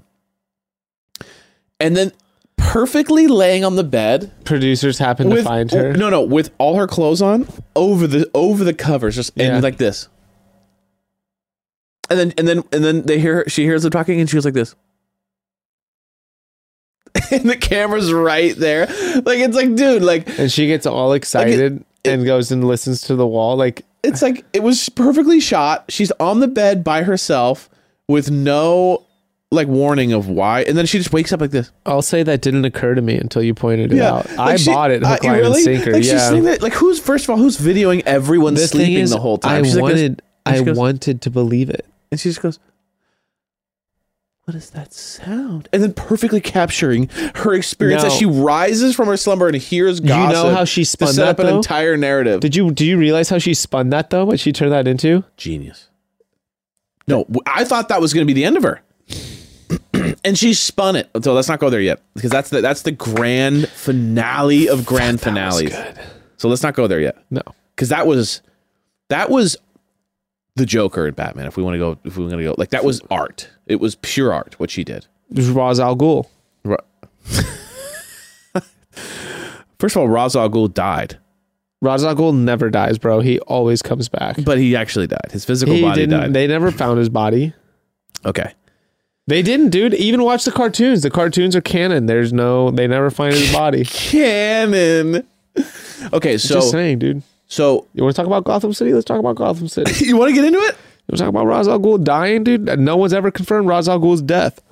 And then perfectly laying on the bed Producers happened to with find her. no no with all her clothes on over the over the covers just Yeah. and like this and then and then and then they hear her, she hears them talking and she goes like this and the camera's right there like it's like dude like and she gets all excited and goes and listens to the wall. Like it's like it was perfectly shot she's on the bed by herself with no like warning of why and then she just wakes up like this I'll say that didn't occur to me until you pointed it out. I she- bought it hook, uh, line, really? and sinker. Like yeah. like who's first of all who's videoing everyone the sleeping is, the whole time I She's wanted, and I goes- wanted to believe it. And she just goes, What is that sound? And then perfectly capturing her experience as she rises from her slumber and hears gossip. know how she spun to spun set up an though? entire narrative. Did you do you realize how she spun that though? What she turned that into? Genius. No, w- I thought that was going to be the end of her. and she spun it. So let's not go there yet because that's the that's the grand finale of grand finales. So let's not go there yet. No. Cuz that was that was the Joker in Batman. If we want to go, if we want to go, like that was art. It was pure art what she did. There's Ra's al Ghul. Ra- First of all, Ra's al Ghul died, Ra's al Ghul never dies, bro. He always comes back. but he actually died. His physical He body didn't. died. They never found his body. okay. They didn't, dude. Even watch the cartoons. The cartoons are canon. There's no. They never find his body. Canon. Okay, so Just saying, dude. So You want to talk about Gotham City? Let's talk about Gotham City. you want to get into it? You want to talk about Ra's al Ghul dying, dude? No one's ever confirmed Ra's al Ghul's death.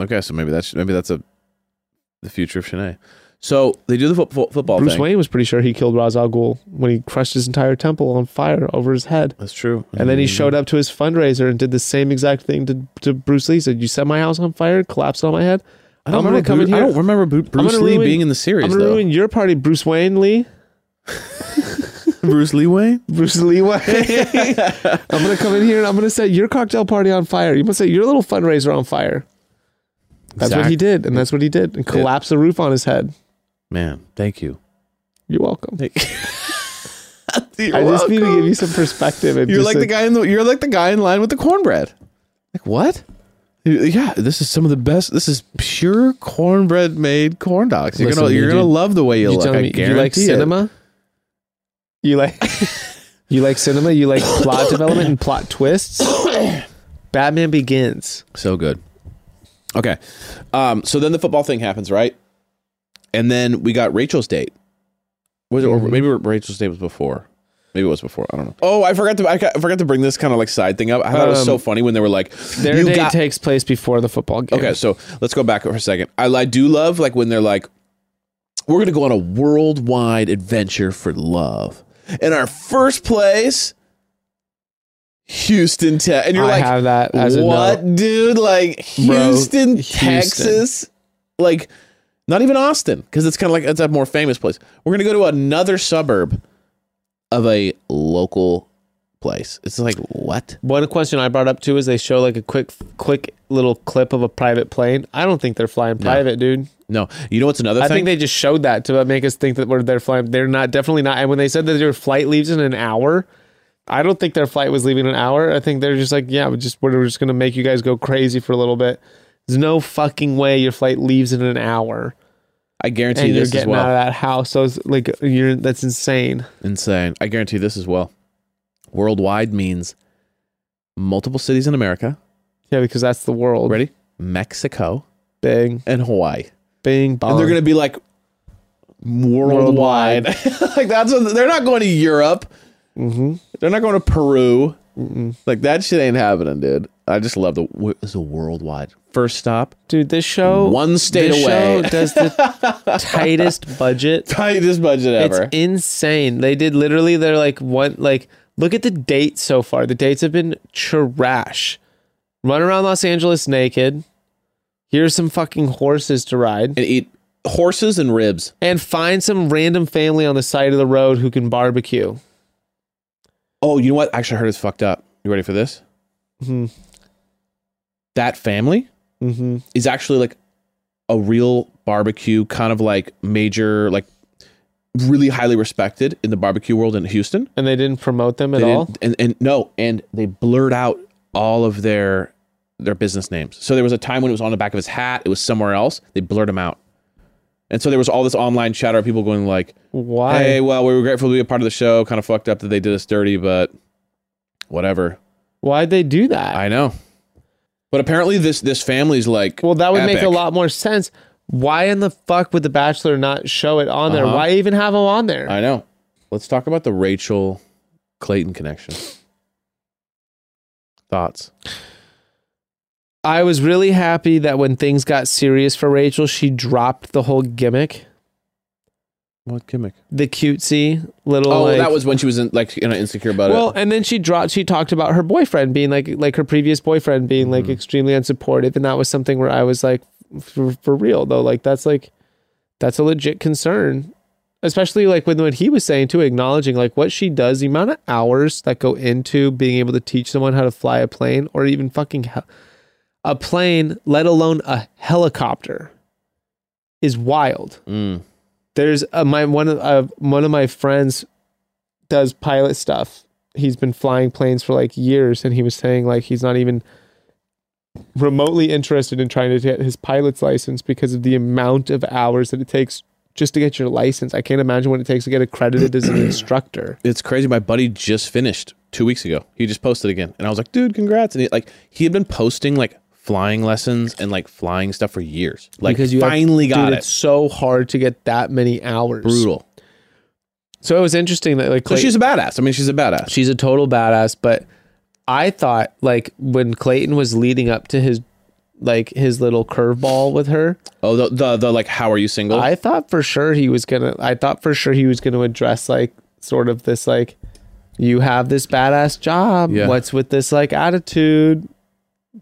Okay, so maybe that's maybe that's a the future of Shanae. So they do the fo- fo- football Bruce thing. Wayne was pretty sure he killed Ra's al Ghul when he crushed his entire temple on fire over his head. That's true. And then he mm-hmm. showed up to his fundraiser and did the same exact thing to, to Bruce Lee. Said, "You set my house on fire, collapsed on my head. I don't I'm gonna remember. come in Bru- I don't remember Bruce Lee ruin- being in the series I'm gonna though. ruin your party, Bruce Wayne Lee, Bruce Lee Wayne. Bruce Lee Wayne. I'm gonna come in here and I'm gonna set your cocktail party on fire. You must set your little fundraiser on fire. That's what he did, and that's what he did, and collapsed the roof on his head. Man, thank you. You're welcome. You're I just need to give you some perspective. You're just like the guy in the. You're like the guy in line with the cornbread. Like what? Yeah, this is some of the best. This is pure cornbread made corn dogs. You're Listen, gonna you're gonna love the way you, You look. I me, guarantee you like it. cinema? You like you like cinema? You like plot development and plot twists? Batman Begins. So good. Okay, um, so then the football thing happens, right? And then we got Rachel's date. Was it, or Mhm. maybe Rachel's date was before. Maybe it was before. I don't know. Oh, I forgot to. I, forgot to bring this kind of like side thing up. I thought it was so Um, funny when they were like, Their "You date got- takes place before the football game. Okay, so let's go back for a second. I, I do love like when they're like, we're gonna go on a worldwide adventure for love. In our first place, Houston, Texas, and you're I like, have that as what, dude? Like Houston, Houston. Texas, like not even Austin, because it's kind of like it's a more famous place. We're gonna go to another suburb of a local place. It's like what? One question I brought up too is they show like a quick, quick little clip of a private plane. I don't think they're flying private, dude. No, you know what's another thing? I thing? think they just showed that to make us think that we're they're flying. They're not definitely not. And when they said that their flight leaves in an hour, I don't think their flight was leaving in an hour. I think they're just like, yeah, we just we're just gonna make you guys go crazy for a little bit. There's no fucking way your flight leaves in an hour I guarantee and you you're this as getting well. out of that house. So it's like you're that's insane. Insane. I guarantee this as well. Worldwide means multiple cities in America. Yeah, because that's the world. Ready? Mexico Bing, and Hawaii. Bing, bong. And they're going to be like worldwide. like that's what they're not going to Europe. Mm-hmm. They're not going to Peru. Like that shit ain't happening, dude. I just love the it's a worldwide. First stop, Dude, this show one state this away. show does the tightest budget Tightest budget ever. It's insane. They did literally. They're like one. Like look at the dates so far. The dates have been trash. Run around Los Angeles naked. Here's some fucking horses to ride, and eat horses and ribs. and find some random family on the side of the road who can barbecue. Oh, you know what? Actually, I heard it's fucked up. You ready for this? Mm-hmm. That family Mm-hmm. is actually like a real barbecue, kind of like major, like really highly respected in the barbecue world in Houston. And they didn't promote them at all. and and no, and they blurred out all of their their business names. So there was a time when it was on the back of his hat, it was somewhere else. They blurred him out. And so there was all this online chatter of people going like, Why? "Hey, well, we were grateful to be a part of the show. Kind of fucked up that they did us dirty, but whatever." Why'd they do that? I know. But apparently this this family's like well, that would make a lot more sense. Why in the fuck would The Bachelor not show it on there? Uh-huh. Why even have them on there? I know. Let's talk about the Rachel Clayton connection. Thoughts? I was really happy that when things got serious for Rachel, she dropped the whole gimmick, What gimmick? the cutesy little. Oh, like- that was when she was in, like you know insecure about well, it. Well, and then she dropped. She talked about her boyfriend being like, like her previous boyfriend being like Mm-hmm. extremely unsupportive, and that was something where I was like, for, for real though, like that's like, that's a legit concern, especially like when what he was saying too, acknowledging like what she does, the amount of hours that go into being able to teach someone how to fly a plane or even fucking hel- a plane, let alone a helicopter, is wild. Mm. There's a, my one of uh, one of my friends does pilot stuff he's been flying planes for like years, and he was saying like he's not even remotely interested in trying to get his pilot's license because of the amount of hours that it takes just to get your license. I can't imagine what it takes to get accredited as an instructor. It's crazy. My buddy just finished two weeks ago. He just posted again, and I was like, "Dude, congrats!" And he, like he had been posting like flying lessons and like flying stuff for years. Like because you have- finally got dude, it. It's so hard to get that many hours. Brutal. So it was interesting that like So she's a badass. I mean, she's a badass. she's a total badass, but I thought like when Clayton was leading up to his like his little curveball with her, Oh, the, the the like, how are you single? I thought for sure he was gonna. I thought for sure he was gonna address like sort of this like, you have this badass job. Yeah. What's with this like attitude?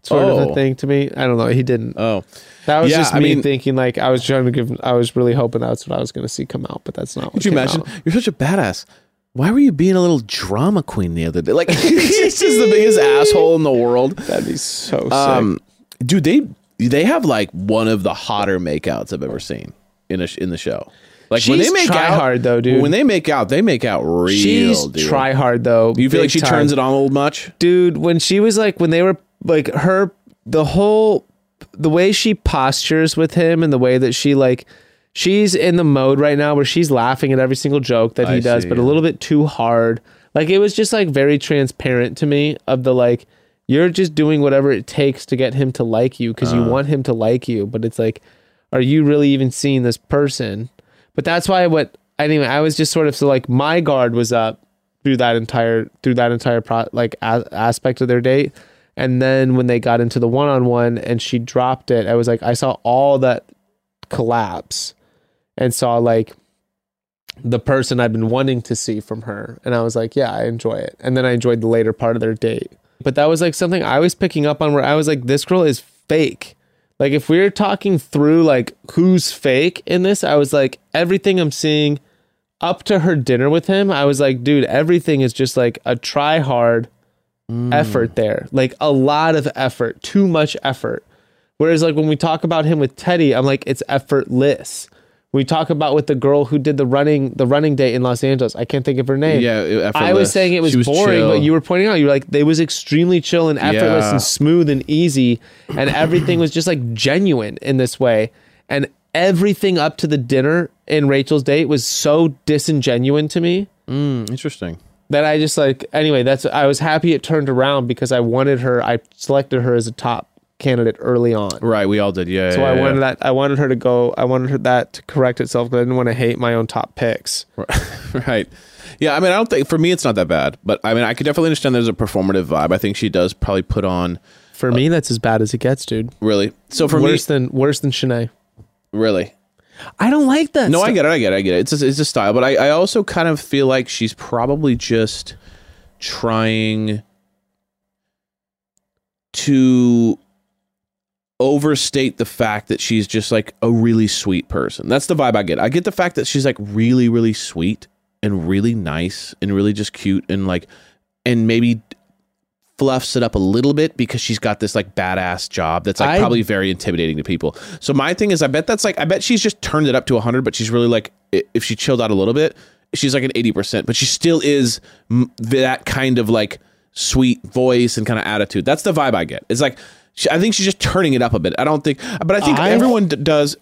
Sort of Oh. a thing to me. I don't know. He didn't. oh, That was Yeah, just I me mean- thinking like I was trying to give. I was really hoping that's what I was gonna see come out, but that's not. What could you imagine? out. You're such a badass. Why were you being a little drama queen the other day? Like, he's just the biggest asshole in the world. That'd be so sick. Um, dude, they they have like one of the hotter makeouts I've ever seen in a in the show. Like when they make try out, hard, though, dude. When they make out, they make out real. She's dude. try hard though. You feel like she time. turns it on a little much? dude when she was like when they were like her the whole the way she postures with him and the way that she like she's in the mode right now where she's laughing at every single joke that he I does see, but a little bit too hard. Like it was just like very transparent to me of the like you're just doing whatever it takes to get him to like you because Uh. you want him to like you but it's like are you really even seeing this person? But that's why what anyway i was just sort of so like my guard was up through that entire through that entire pro like a- aspect of their date and then when they got into the one-on-one and she dropped it i was like i saw all that collapse and saw like the person i've been wanting to see from her. And i was like yeah i enjoy it. And then i enjoyed the later part of their date. But that was like something i was picking up on where i was like this girl is fake. Like if we are talking through like who's fake in this i was like everything i'm seeing up to her dinner with him i was like dude everything is just like a try hard effort there like a lot of effort too much effort whereas like when we talk about him with Teddi i'm like it's effortless we talk about with the girl who did the running the running day in los angeles i can't think of her name Yeah, it- I was saying it was, was boring, chill. but you were pointing out you were like it was extremely chill and effortless Yeah. and smooth and easy, and everything was just like genuine in this way. And everything up to the dinner in Rachel's date was so disingenuine to me Mm, interesting. That I just like anyway. That's I was happy it turned around because I wanted her. I selected her as a top candidate early on. Right, we all did. Yeah. So yeah, I yeah. wanted that. I wanted her to go. I wanted her that to correct itself because I didn't want to hate my own top picks. right. Yeah, I mean, I don't think for me it's not that bad, but I mean, I could definitely understand there's a performative vibe. I think she does probably put on For me, that's as bad as it gets, dude. really. So for worse me, than worse than Shanae. really. I don't like that. No, I get it. I get it. I get it. It's a, it's a style, but I, I also kind of feel like she's probably just trying to overstate the fact that she's just like a really sweet person. That's the vibe I get. I get the fact that she's like really, really sweet and really nice and really just cute and like, and maybe fluffs it up a little bit because she's got this like badass job that's like I- probably very intimidating to people. So my thing is, I bet that's like, I bet she's just turned it up to 100, but she's really like, if she chilled out a little bit, she's like an 80%, but she still is that kind of like sweet voice and kind of attitude. That's the vibe I get. It's like, she, I think she's just turning it up a bit. I don't think, but I think I- everyone d- does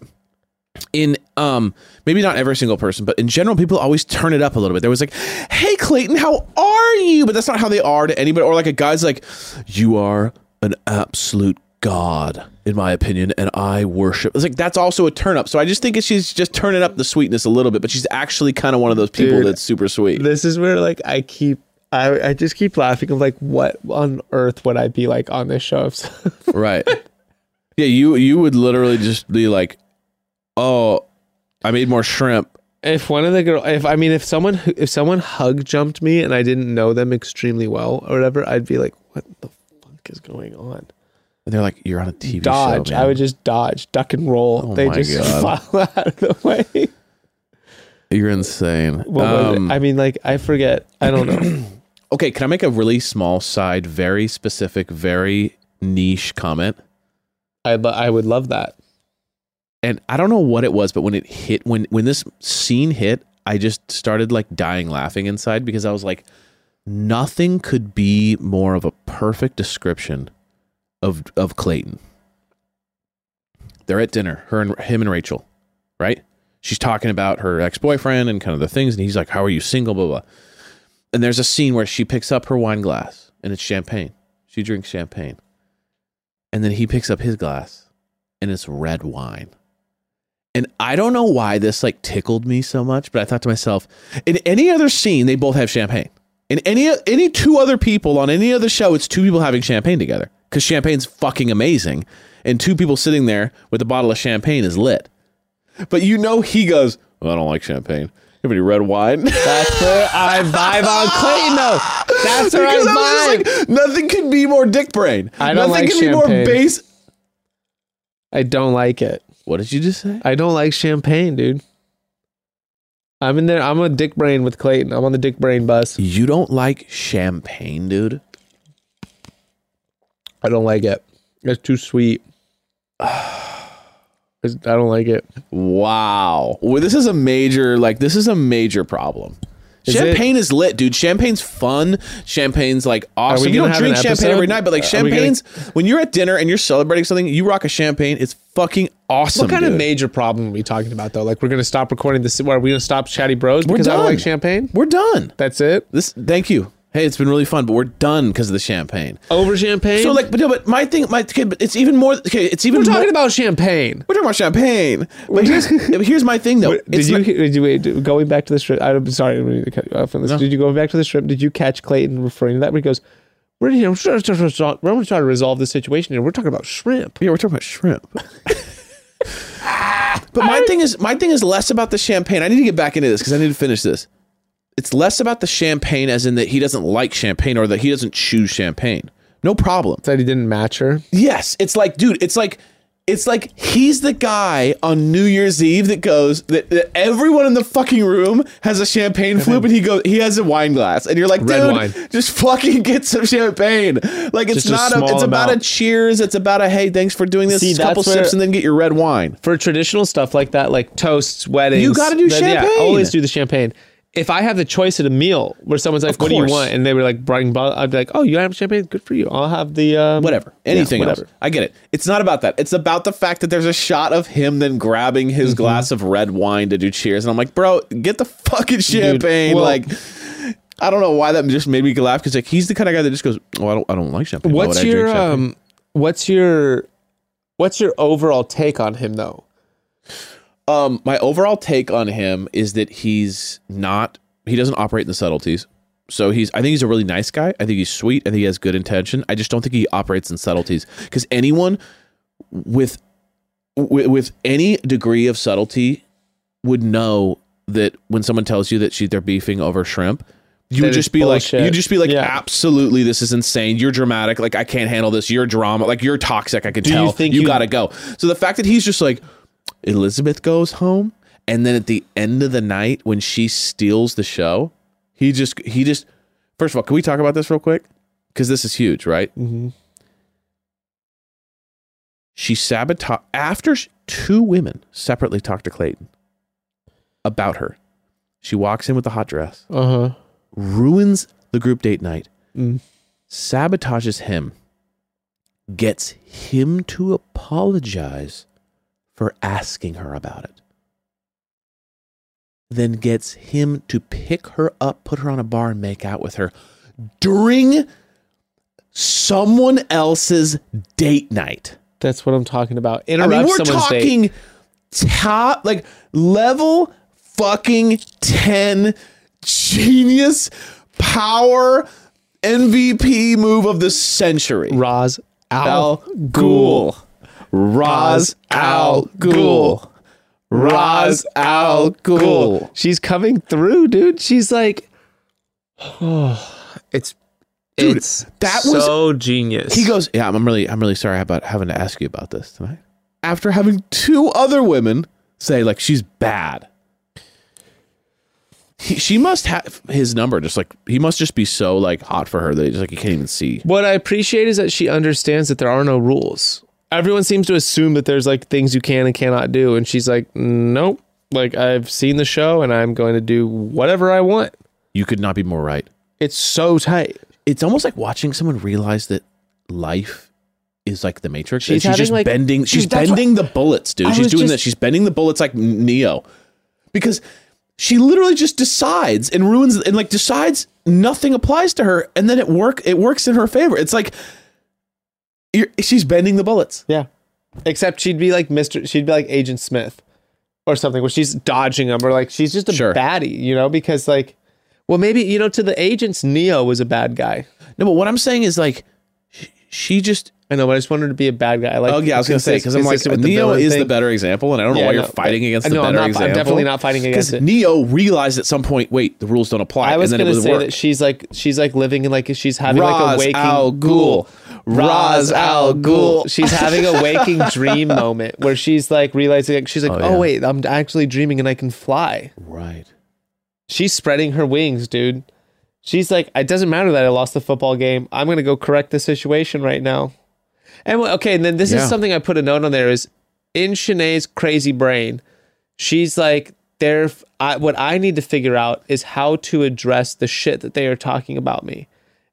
in um maybe not every single person but in general people always turn it up a little bit. There was like hey clayton how are you? But that's not how they are to anybody. Or like a guy's like you are an absolute god in my opinion and i worship. It's like that's also a turn up. So i just think she's just turning up the sweetness a little bit but she's actually kind of one of those people Dude, that's super sweet. This is where like I keep. I, I just keep laughing of like what on earth would I be like on this show right. Yeah you you would literally just be like oh i made more shrimp. If one of the girl if I mean if someone if someone hug jumped me and I didn't know them extremely well or whatever I'd be like what the fuck is going on? And they're like you're on a tv dodge show I would just dodge duck and roll. Oh they just God. fall out of the way. You're insane. Um? I mean like I forget. I don't know. Okay, can I make a really small side, very specific, very niche comment? I lo- I would love that And I don't know what it was, but when it hit, when when this scene hit, I just started like dying laughing inside because I was like, nothing could be more of a perfect description of of Clayton. They're at dinner, her and him and Rachel, right? She's talking about her ex-boyfriend and kind of the things, and he's like, How are you single? Blah blah. And there's a scene where she picks up her wine glass and it's champagne. She drinks champagne. And then he picks up his glass and it's red wine. And I don't know why this like tickled me so much, but I thought to myself, in any other scene, they both have champagne. In any any two other people on any other show, it's two people having champagne together because champagne's fucking amazing, and two people sitting there with a bottle of champagne is lit. But you know, he goes, well, I don't like champagne. Any red wine? That's where I vibe on Clayton though. That's where Because I I vibe. just like, nothing can be more dick brain. I don't nothing like can be more champagne. base. I don't like it. What did you just say? I don't like champagne, dude. I'm in there. I'm a dick brain with Clayton. I'm on the dick brain bus. You don't like champagne, dude? I don't like it. It's too sweet. I don't like it. Wow. Well, this is a major like this is a major problem. Is Champagne is lit, dude. Champagne's fun. Champagne's like awesome. You don't drink champagne every night, but like we gonna- champagne's when you're at dinner and you're celebrating something, you rock a champagne. It's fucking awesome. what kind dude. of major problem are we talking about though? Like we're gonna stop recording this? Are we gonna stop Chatty Bros We're because I don't done. like champagne? We're done. That's it. This. Thank you. Hey, it's been really fun, but we're done because of the champagne. Over champagne. So like, but no, but my thing, my okay, but it's even more. Okay, it's even we're more, talking about champagne. We're talking about champagne. But here's here's my thing though. Did you, not- did you wait, going back to the strip? I'm sorry, I'm going to cut you off on this. No. Did you go back to the strip? Did you catch Clayton referring to that? Where he goes, "We're you know, we're trying to we're gonna to resolve this situation here. We're talking about shrimp." Yeah, we're talking about shrimp. but my thing is my thing is less about the champagne. I need to get back into this because I need to finish this. It's less about the champagne as in that he doesn't like champagne or that he doesn't choose champagne. No problem. That he didn't match her. Yes, it's like, dude, it's like it's like he's the guy on New Year's Eve that goes that, that everyone in the fucking room has a champagne flute, and he goes he has a wine glass, and you're like, Red dude, wine. just fucking get some champagne. Like it's Just not a, small it's about a cheers, it's about a hey, thanks for doing this, See, couple where- sips, and then get your red wine. For traditional stuff like that, like toasts, weddings, You gotta do then, Yeah, champagne. always do the champagne. If I have the choice at a meal where someone's like, "What do you want?" and they were like, "Bring," bottle," I'd be like, "Oh, you have champagne? Good for you. I'll have the um, Whatever, yeah, anything whatever." else. I get it. It's not about that. It's about the fact that there's a shot of him then grabbing his Mm-hmm. glass of red wine to do cheers, and I'm like, bro, get the fucking champagne. well- like, I don't know why that just made me laugh because like he's the kind of guy that just goes, oh, I don't, I don't like champagne. What's would I drink your champagne?" um? What's your what's your overall take on him though? Um, my overall take on him is that he's not. He doesn't operate in the subtleties. So he's. I think he's a really nice guy. I think he's sweet. I think he has good intention. I just don't think he operates in subtleties because anyone with, with with any degree of subtlety would know that when someone tells you that she they're beefing over shrimp. You would just be like, bullshit. you just be like, Yeah. absolutely, this is insane. You're dramatic. Like, I can't handle this. You're drama. Like, you're toxic. I could Do you tell. think you you- gotta go. So the fact that he's just like, Elizabeth goes home, and then at the end of the night when she steals the show, he just he just first of all, can we talk about this real quick? Because this is huge, right? Mm-hmm. She sabotage after two women separately talk to Clayton about her. She walks in with the hot dress, Uh huh. ruins the group date night, Mm. sabotages him, gets him to apologize for asking her about it, then gets him to pick her up, put her on a bar, and make out with her during someone else's date night. That's what I'm talking about. Interrupt I mean, we're someone's date. talking top, like level fucking 10 genius power MVP move of the century. Ra's Al Al Ghul. Ra's Al Ghul. Ra's Al Ghul. She's coming through, dude. She's like, oh, it's Dude, it's that was- so genius. He goes, "Yeah, I'm really, I'm really sorry about having to ask you about this tonight." After having two other women say like she's bad, he, she must have his number. Just like he must just be so like hot for her that he's like he can't even see. What I appreciate is that she understands that there are no rules. Everyone seems to assume that there's like things you can and cannot do, and she's like, nope. Like I've seen the show, and I'm going to do whatever I want. You could not be more right. It's so tight. It's almost like watching someone realize that life is like the Matrix. She's and she's having, just like- bending. She's Dude, that's what- bending the bullets, dude. I she's was doing just- that. She's bending the bullets like Neo, because she literally just decides and ruins and like decides nothing applies to her, and then it work. It works in her favor. It's like you're, she's bending the bullets. Yeah. Except she'd be like Mr. She'd be like Agent Smith or something where she's dodging them or like she's just a Sure. baddie, you know, because like, well, maybe, you know, to the agents, Neo was a bad guy. No, but what I'm saying is like she, she just. I know, but I just wanted to be a bad guy. I like oh yeah, I was gonna say because I'm like Neo is the better example, and I don't know why no, you're fighting against the no, I'm better not- I'm definitely not fighting against Because it. Neo realized at some point, wait, the rules don't apply, I was and then gonna it was say work. that she's like she's like living in like she's having like a waking al Ghul. Ra's al Ghul. She's having a waking dream moment where she's like realizing like, she's like, Oh, oh, wait, I'm actually dreaming and I can fly. right. She's spreading her wings, dude. She's like, it doesn't matter that I lost the football game. I'm gonna go correct the situation right now. And okay, and then this Yeah. is something I put a note on there is in Shanae's crazy brain, she's like, there. I, what I need to figure out is how to address the shit that they are talking about me.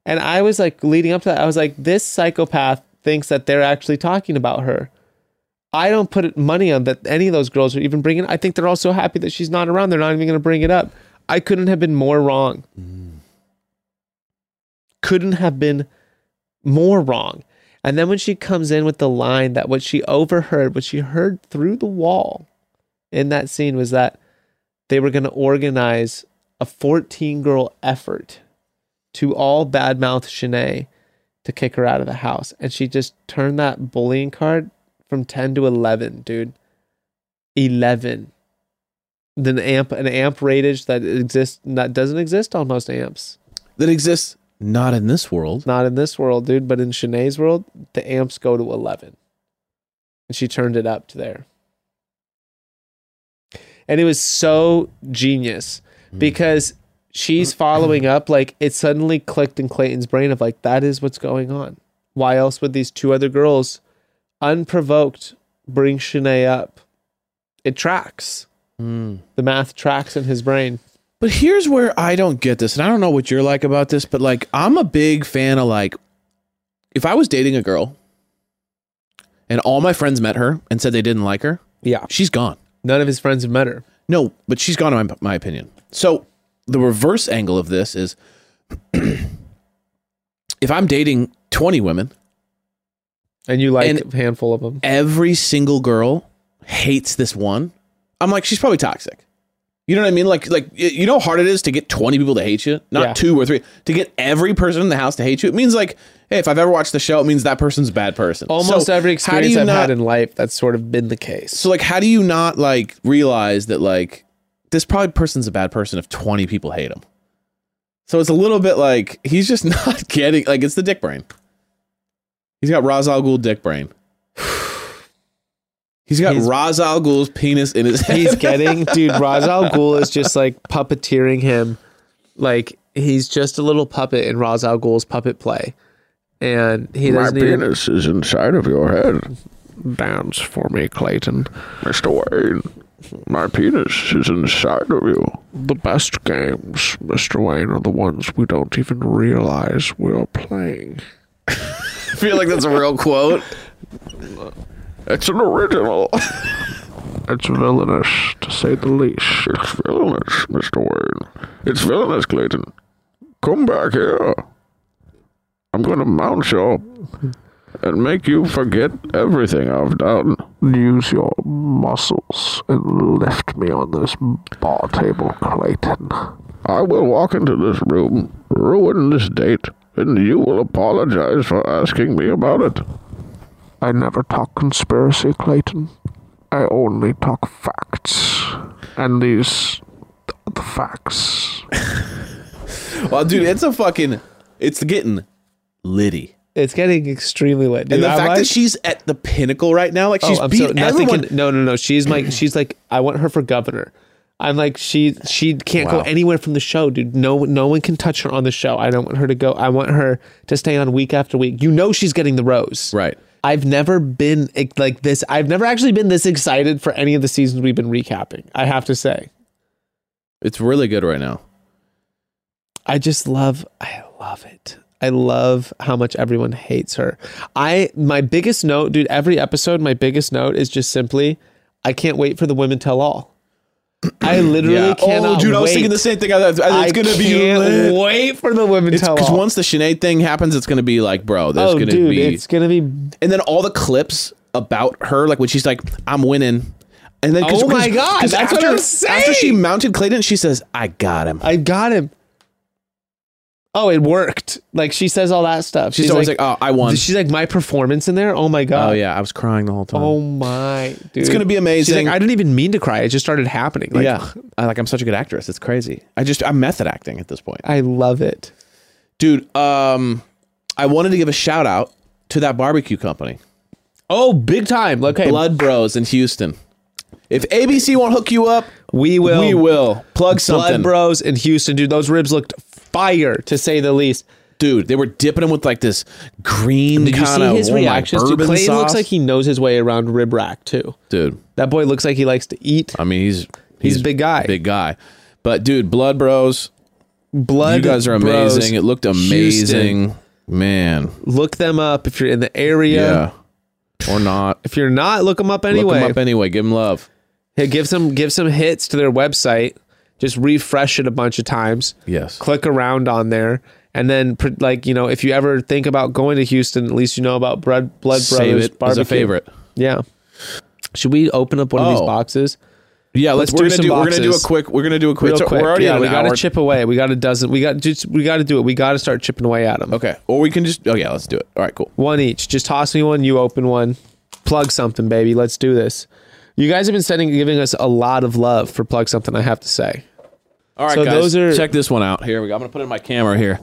And I was like, leading up to that, I was like, this psychopath thinks that they're actually talking about her. I don't put money on that any of those girls are even bringing. I think they're all so happy that she's not around. They're not even going to bring it up. I couldn't have been more wrong. Mm. Couldn't have been more wrong. And then when she comes in with the line that what she overheard, what she heard through the wall in that scene was that they were going to organize a 14 girl effort to all badmouth Shanae to kick her out of the house. And she just turned that bullying card from 10 to 11, dude. 11. Then amp an amp ratage that exists that doesn't exist on most amps. That exists not in this world. Not in this world, dude, but in Shanae's world, the amps go to 11. And she turned it up to there. And it was so genius because she's following up. Like it suddenly clicked in Clayton's brain of like, that is what's going on. Why else would these two other girls, unprovoked, bring Shanae up? It tracks. Mm. The math tracks in his brain. But here's where I don't get this, and I don't know what you're like about this, but like I'm a big fan of like if I was dating a girl and all my friends met her and said they didn't like her, Yeah. she's gone. None of his friends have met her. No, but she's gone in my, my opinion. So the reverse angle of this is if I'm dating 20 women, And you like And- a handful of them. every single girl hates this one, I'm like, she's probably toxic. You know what I mean? Like, like you know how hard it is to get 20 people to hate you, not Yeah. two or three, to get every person in the house to hate you. It means like, hey, if I've ever watched the show, it means that person's a bad person. Almost So every experience I've not- had in life, that's sort of been the case. So like, how do you not like realize that like this probably person's a bad person if 20 people hate him? So it's a little bit like he's just not getting like it's the dick brain. He's got Ra's al Ghul dick brain. He's got He's- Ra's al Ghul's penis in his head. he's getting dude Ra's al Ghul is just like puppeteering him like he's just a little puppet in Ra's al Ghul's puppet play and he My doesn't even penis is inside of your head, dance for me Clayton Mr. Wayne. My penis is inside of you. The best games, Mr. Wayne, are the ones we don't even realize we're playing. I feel like that's a real quote. It's an original. It's villainous, to say the least. It's villainous, Mr. Wayne. It's villainous, Clayton. Come back here. I'm gonna mount you up and make you forget everything I've done. Use your muscles and lift me on this bar table, Clayton. I will walk into this room, ruin this date, and you will apologize for asking me about it. I never talk conspiracy, Clayton. I only talk facts. And these are the facts. Well, dude, it's a fucking it's getting litty. it's getting extremely lit dude. And the I'm fact like- that she's at the pinnacle right now, like oh, she's oh, I'm beat so, nothing everyone. can, no no no she's my she's like I want her for governor I'm like she she can't Wow. go anywhere from the show dude no no one can touch her on the show I don't want her to go I want her to stay on week after week you know she's getting the rose right. I've never been like this. I've never actually been this excited for any of the seasons we've been recapping. I have to say. It's really good right now. I just love I love it. I love how much everyone hates her. I my biggest note, dude, every episode my biggest note is just simply I can't wait for the women tell all. I literally Yeah. cannot Oh, dude, I was thinking the same thing. I, I, it's I gonna be lit. wait for the women It's tell because once the Shanae thing happens, it's gonna be like, bro, there's oh, gonna dude, be, it's gonna be and then all the clips about her, like when she's like, "I'm winning," and then Oh my God, that's after, what I'm saying. After she mounted Clayton, she says, "I got him." I got him. Oh, it worked. Like she says all that stuff. She's, always like, "Oh, I won." She's like my performance in there. Oh my god. oh yeah, I was crying the whole time. Oh my dude. It's gonna be She's amazing. like, I didn't even mean to cry. It just started happening. Like, yeah, I, like I'm such a good actress. It's crazy. I just I'm method acting at this point, I love it. dude. Um, I wanted to give a shout out to that barbecue company, Oh, big time. Okay. Blood Bros in Houston. If ABC won't hook you up, we will. we will plug Blood. Bros in Houston, dude. Those ribs looked fire to say the least. dude. They were dipping him with like this green Did you kind see of his oh reactions? Dude, bourbon sauce. looks like he knows his way around rib rack too. dude. That boy looks like he likes to eat. I mean, he's He's a big guy. big guy. But dude, Blood Bros, Blood. you guys are Bros, amazing. It looked amazing, man. Look them up if you're in the area. Yeah, or not. If you're not, look them up Look anyway. them up anyway. Give them love. Hey, give some give some hits to their website. Just refresh it a bunch of times. Yes. Click around on there, and then like you know, if you ever think about going to Houston, at least you know about Blood Blood Save Brothers it barbecue. a favorite. Yeah. Should we open up one of these Oh. boxes? Yeah, let's. Let's we're do gonna some do. We're gonna do a boxes. quick. We're gonna do a quick. Real so quick. We're already yeah, at we an got to chip away. We got a dozen. We got just we got to do it. We got to start chipping away at them. Okay, or we can just. Oh yeah, let's do it. All right, cool. One each. Just toss me one. You open one. Plug something, baby. Let's do this. You guys have been sending, giving us a lot of love for plug something. I have to say. All right, So guys. those are- check this one out. Here we go. I'm gonna put it in my camera here.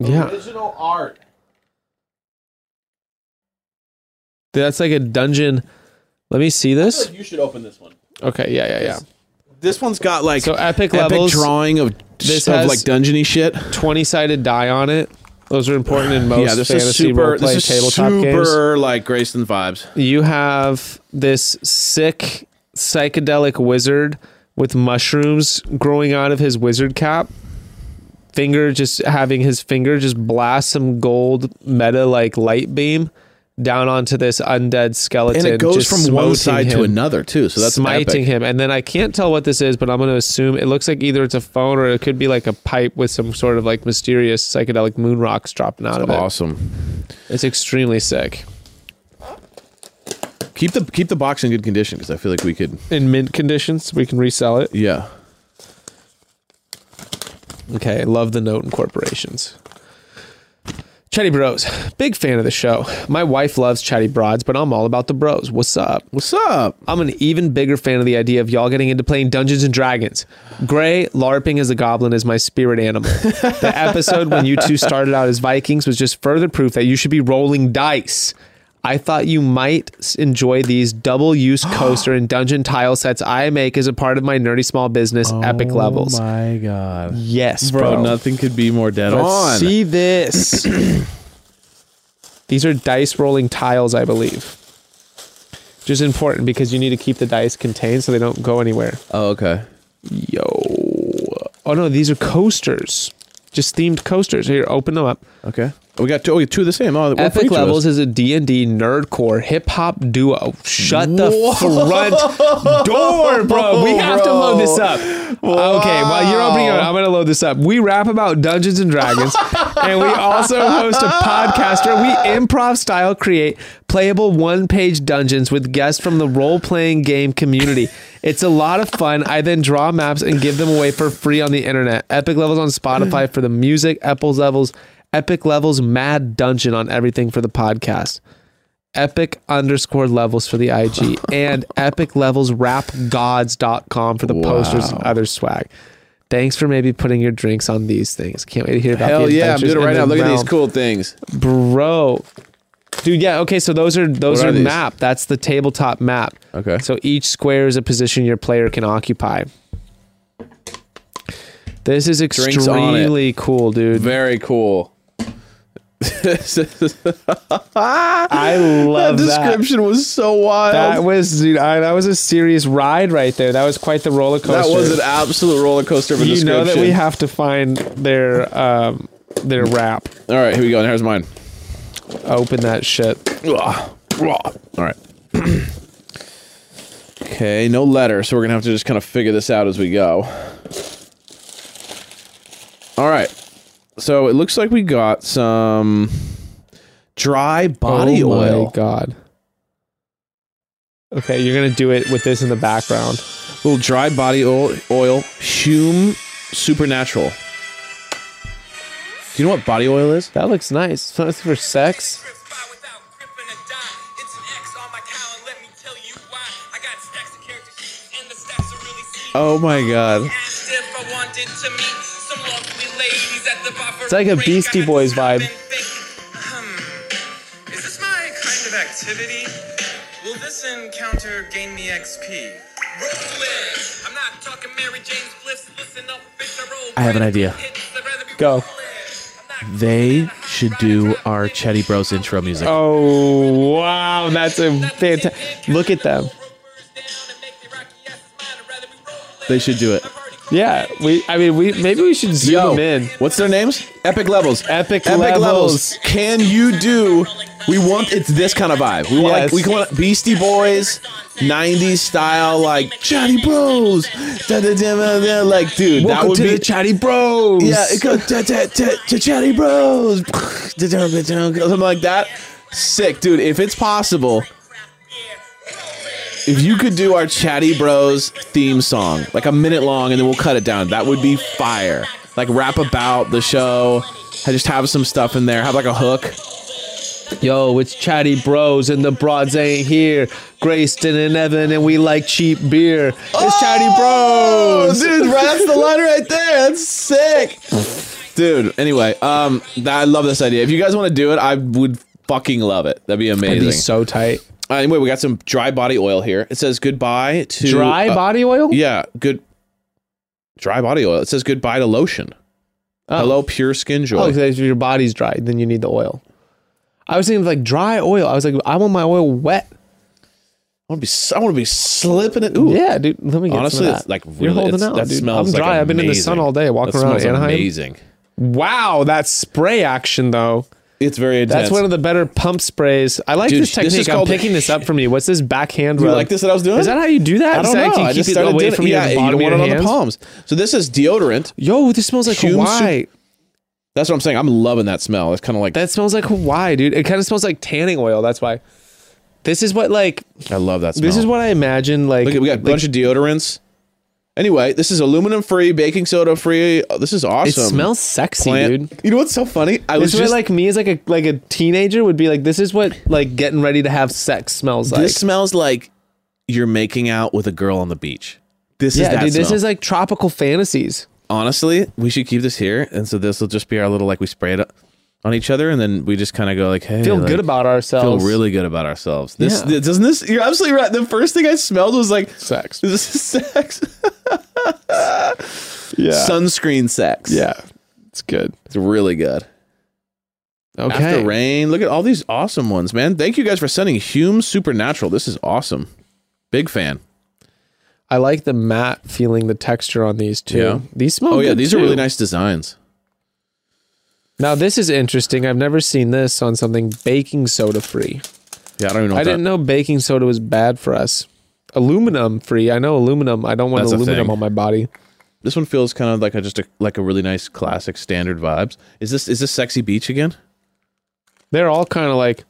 Yeah, Original art. that's like a dungeon. Let me see this. you should open this one. Okay. Yeah. Yeah. Yeah. This one's got like So epic epic levels. drawing of This of has- like dungeony shit. Twenty sided die on it. Those are important in most yeah, this is fantasy super. roleplay This is tabletop super games. like Grayston vibes. You have this sick psychedelic wizard with mushrooms growing out of his wizard cap. Finger just having his finger just blast some gold meta like light beam down onto this undead skeleton. And it goes from one side to another too. So that's smiting epic. him. And then I can't tell what this is, but I'm going to assume it looks like either it's a phone or it could be like a pipe with some sort of like mysterious psychedelic moon rocks dropping out of it. Awesome. It's extremely sick. Keep the keep the box in good condition because I feel like we could. In mint conditions, we can resell it. Yeah. Okay, love the note incorporations. Chatty Bros, big fan of the show. My wife loves Chatty Broads, but I'm all about the bros. What's up? What's up? I'm an even bigger fan of the idea of y'all getting into playing Dungeons and Dragons. Gray LARPing as a goblin is my spirit animal. the episode when you two started out as Vikings was just further proof that you should be rolling dice. I thought you might enjoy these double use coaster and dungeon tile sets I make as a part of my nerdy small business, Epic oh Levels. Oh my god, Yes, bro, bro. nothing could be more dead Let's on. see this. These are dice rolling tiles, I believe. Which is important because you need to keep the dice contained so they don't go anywhere. Oh, okay. Yo. Oh no, these are coasters. Just themed coasters. Here, open them up. Okay. We got two, oh, two of the same. Oh, Epic each of us. Levels is a D&D nerdcore hip hop duo. Shut the front door, bro. We have to load this up. Okay, while you're opening it, I'm going to load this up. We rap about Dungeons and Dragons, and we also host a podcast where we improv style create playable one-page dungeons with guests from the role-playing game community. It's a lot of fun. I then draw maps and give them away for free on the internet. Epic Levels on Spotify for the music, Apple's Levels, Epic Levels Mad Dungeon on everything for the podcast. Epic underscore levels for the IG and epic levels rapgods.com for the posters and other swag. Thanks for maybe putting your drinks on these things. Can't wait to hear about Hell yeah, I'm doing it right now. Look at these cool things. Bro. Dude, yeah, okay, so those are those What are, are map. That's the tabletop map. Okay. So each square is a position your player can occupy. This is Drinks on it. extremely cool, dude. Very cool. I love that that. description was so wild. That was dude, I, that was a serious ride right there. That was quite the roller coaster. That was an absolute roller coaster of a you know that we have to find their um their rap. All right, here we go. And here's mine. Open that shit. All right. okay, no letter, so we're gonna have to just kind of figure this out as we go. All right. So it looks like we got some dry body oh oil. oh oil. My God. Okay, you're gonna do it with this in the background. little dry body oil, oil, Hume Supernatural. Do you know what body oil is? That looks nice. So it's for sex. Oh my god. Oh It's like a Beastie Boys vibe. Hmm. Is this my kind of activity? Will this encounter gain me XP? I'm not talking Mary Jane's bliss. Listen up, bitch, I roll I have an idea. Go. They should do our Chatty Bros intro music. Oh wow, that's a fantastic. Look at them. They should do it. Yeah, we. I mean, we maybe we should zoom Yo, them in. what's their names? Epic Levels. Epic, Epic levels. levels. Can you do? We want it's this kind of vibe. We want Yes. like we want Beastie Boys, '90s style, like Chatty Bros. Da, da, da, da, da, like, dude, that would to be the Chatty Bros. Yeah, it goes ta, ta, to Chatty Bros. Something like that. Sick, dude. If it's possible, if you could do our Chatty Bros theme song, like a minute long, and then we'll cut it down, that would be fire. Like rap about the show. I just have some stuff in there. Have like a hook. Yo, it's Chatty Bros and the broads ain't here. Grayston and Evan and we like cheap beer. It's Chatty Oh, Bros. dude, that's the line right there. That's sick, dude. Anyway, um, I love this idea. If you guys want to do it, I would fucking love it. That'd be amazing. That'd be so tight. Uh, anyway, we got some dry body oil here. It says goodbye to Dry uh, body oil? Yeah, good. Dry body oil. It says goodbye to lotion. Oh. Hello, pure skin joy. Oh, if your body's dry, then you need the oil. I was thinking of like dry oil. I was like, I want my oil wet. I want to be. I want to be slipping it. Ooh, Yeah, dude. Let me get honestly, some of it's like You're holding it's- out, that dude. smells I'm like dry. I've been in the sun all day, walking That around Anaheim. Amazing. Wow, that spray action though. It's very intense. That's one of the better pump sprays. I like Dude, this this is technique. I'm picking this up from you. What's this backhand you rub? like this that I was doing? Is that how you do that? I don't Is know. you I just started away from Yeah, you bottom don't want it on the palms. So this is deodorant. Yo, this smells like Hume Hawaii. That's what I'm saying. I'm loving that smell. It's kind of like That smells like Hawaii, dude. It kind of smells like tanning oil. That's why. This is what like I love that smell. this is what I imagine like. Look, we got a like, bunch of deodorants. Anyway, this is aluminum free, baking soda free. Oh, this is awesome. It smells sexy, Plant- dude. You know what's so funny? I was This is what, just like me as like a like a teenager would be like. This is what like getting ready to have sex smells like. this smells like you're making out with a girl on the beach. This is yeah, that dude. This smell. is like tropical fantasies. honestly, we should keep this here, and so this will just be our little like we spray it on each other, and then we just kind of go like, hey, Feel like, good about ourselves. feel really good about ourselves. This Yeah. doesn't this. You're absolutely right. The first thing I smelled was like sex. this is sex, Yeah. sunscreen sex. yeah. It's good. it's really good. Okay. After rain, look at all these awesome ones, man. Thank you guys for sending Hume Supernatural. This is awesome. Big fan. I like the matte feeling, the texture on these too. Yeah. These smell. Oh yeah, good, these are really nice designs. Now this is interesting. I've never seen this on something baking soda free. Yeah, I don't even know. I didn't that, know baking soda was bad for us. Aluminum free. I know aluminum. I don't want That's aluminum on my body. This one feels kind of like a just a like a really nice classic standard vibes. Is this is this sexy beach again? They're all kind of like.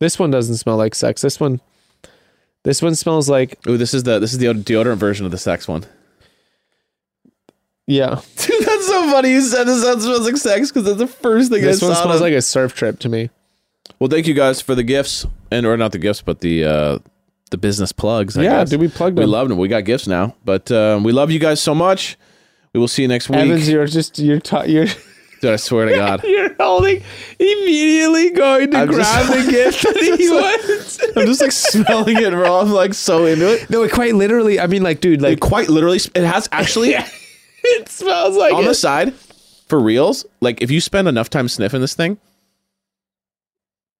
This one doesn't smell like sex. This one. This one smells like Ooh, this is the this is the deodorant version of the sex one. Yeah. Dude, that's so funny. You said this that smells like sex because that's the first thing This I one saw. smells like a surf trip to me. well, thank you guys for the gifts and or not the gifts, but the uh the business plugs. I yeah, guess. dude, we plugged we them. loved them. We got gifts now, but um, we love you guys so much. We will see you next week. Evans, you're just you're ta- you're Dude, I swear to God. you're holding immediately going to I'm just- grab the gift that he wants. I'm just like smelling it raw. I'm like so into it. No, it quite literally. I mean, like, dude, like It quite literally, it has actually it smells like on it. the side for reals. Like if you spend enough time sniffing this thing,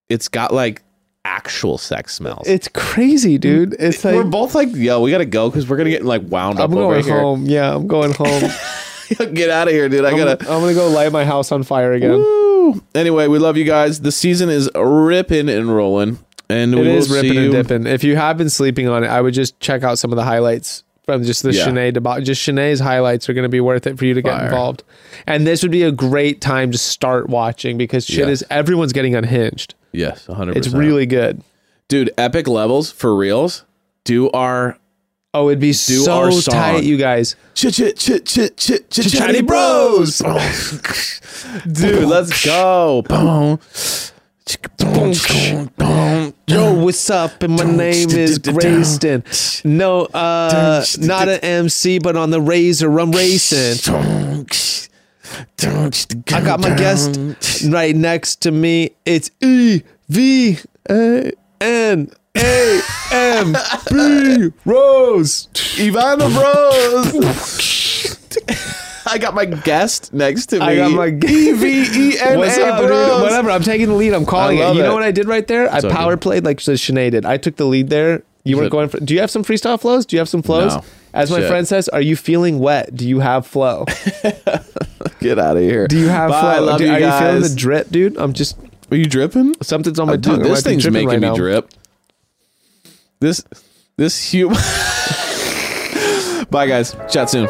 it's got like actual sex smells. It's crazy, dude. It's like we're both like, yo, we gotta go because we're gonna get like wound up I'm over going here. home. Yeah, I'm going home. get out of here, dude. I I'm, gotta. I'm gonna go light my house on fire again. Woo. Anyway, we love you guys. The season is ripping and rolling, and It we is will ripping see and dipping. If you have been sleeping on it, I would just check out some of the highlights from just the Yeah. Shanae debacle. Just Shanae's highlights are going to be worth it for you to get Fire. involved. And this would be a great time to start watching because shit Yes. is everyone's getting unhinged. Yes, hundred. It's really good. dude. Epic levels for reals. Do our Oh, it'd be so tight, you guys. chit chit chit chit chit chit Chatty bros. dude. Let's go. Boom. Yo, what's up? And my name is Grayston. No, uh, not an MC, but on the razor, I'm racing. I got my guest right next to me. It's E V A N A M B Rose. Ivana Bros. I got my guest next to me. I got my E V E N What's up, A dude? Bros. Whatever. I'm taking the lead. I'm calling it. love You know what I did right there? I So power played like Shanae did. I took the lead there. You weren't going for. Do you have some freestyle flows? Do you have some flows? No. As my Shit. friend says, are you feeling wet? Do you have flow? Get out of here. Do you have Bye, flow? I love Do- you are you feeling the drip, dude? I'm just Are you dripping? something's on my Oh, tongue. dude, I this be thing's dripping making right me now. drip. This, this human. Bye, guys. Chat soon.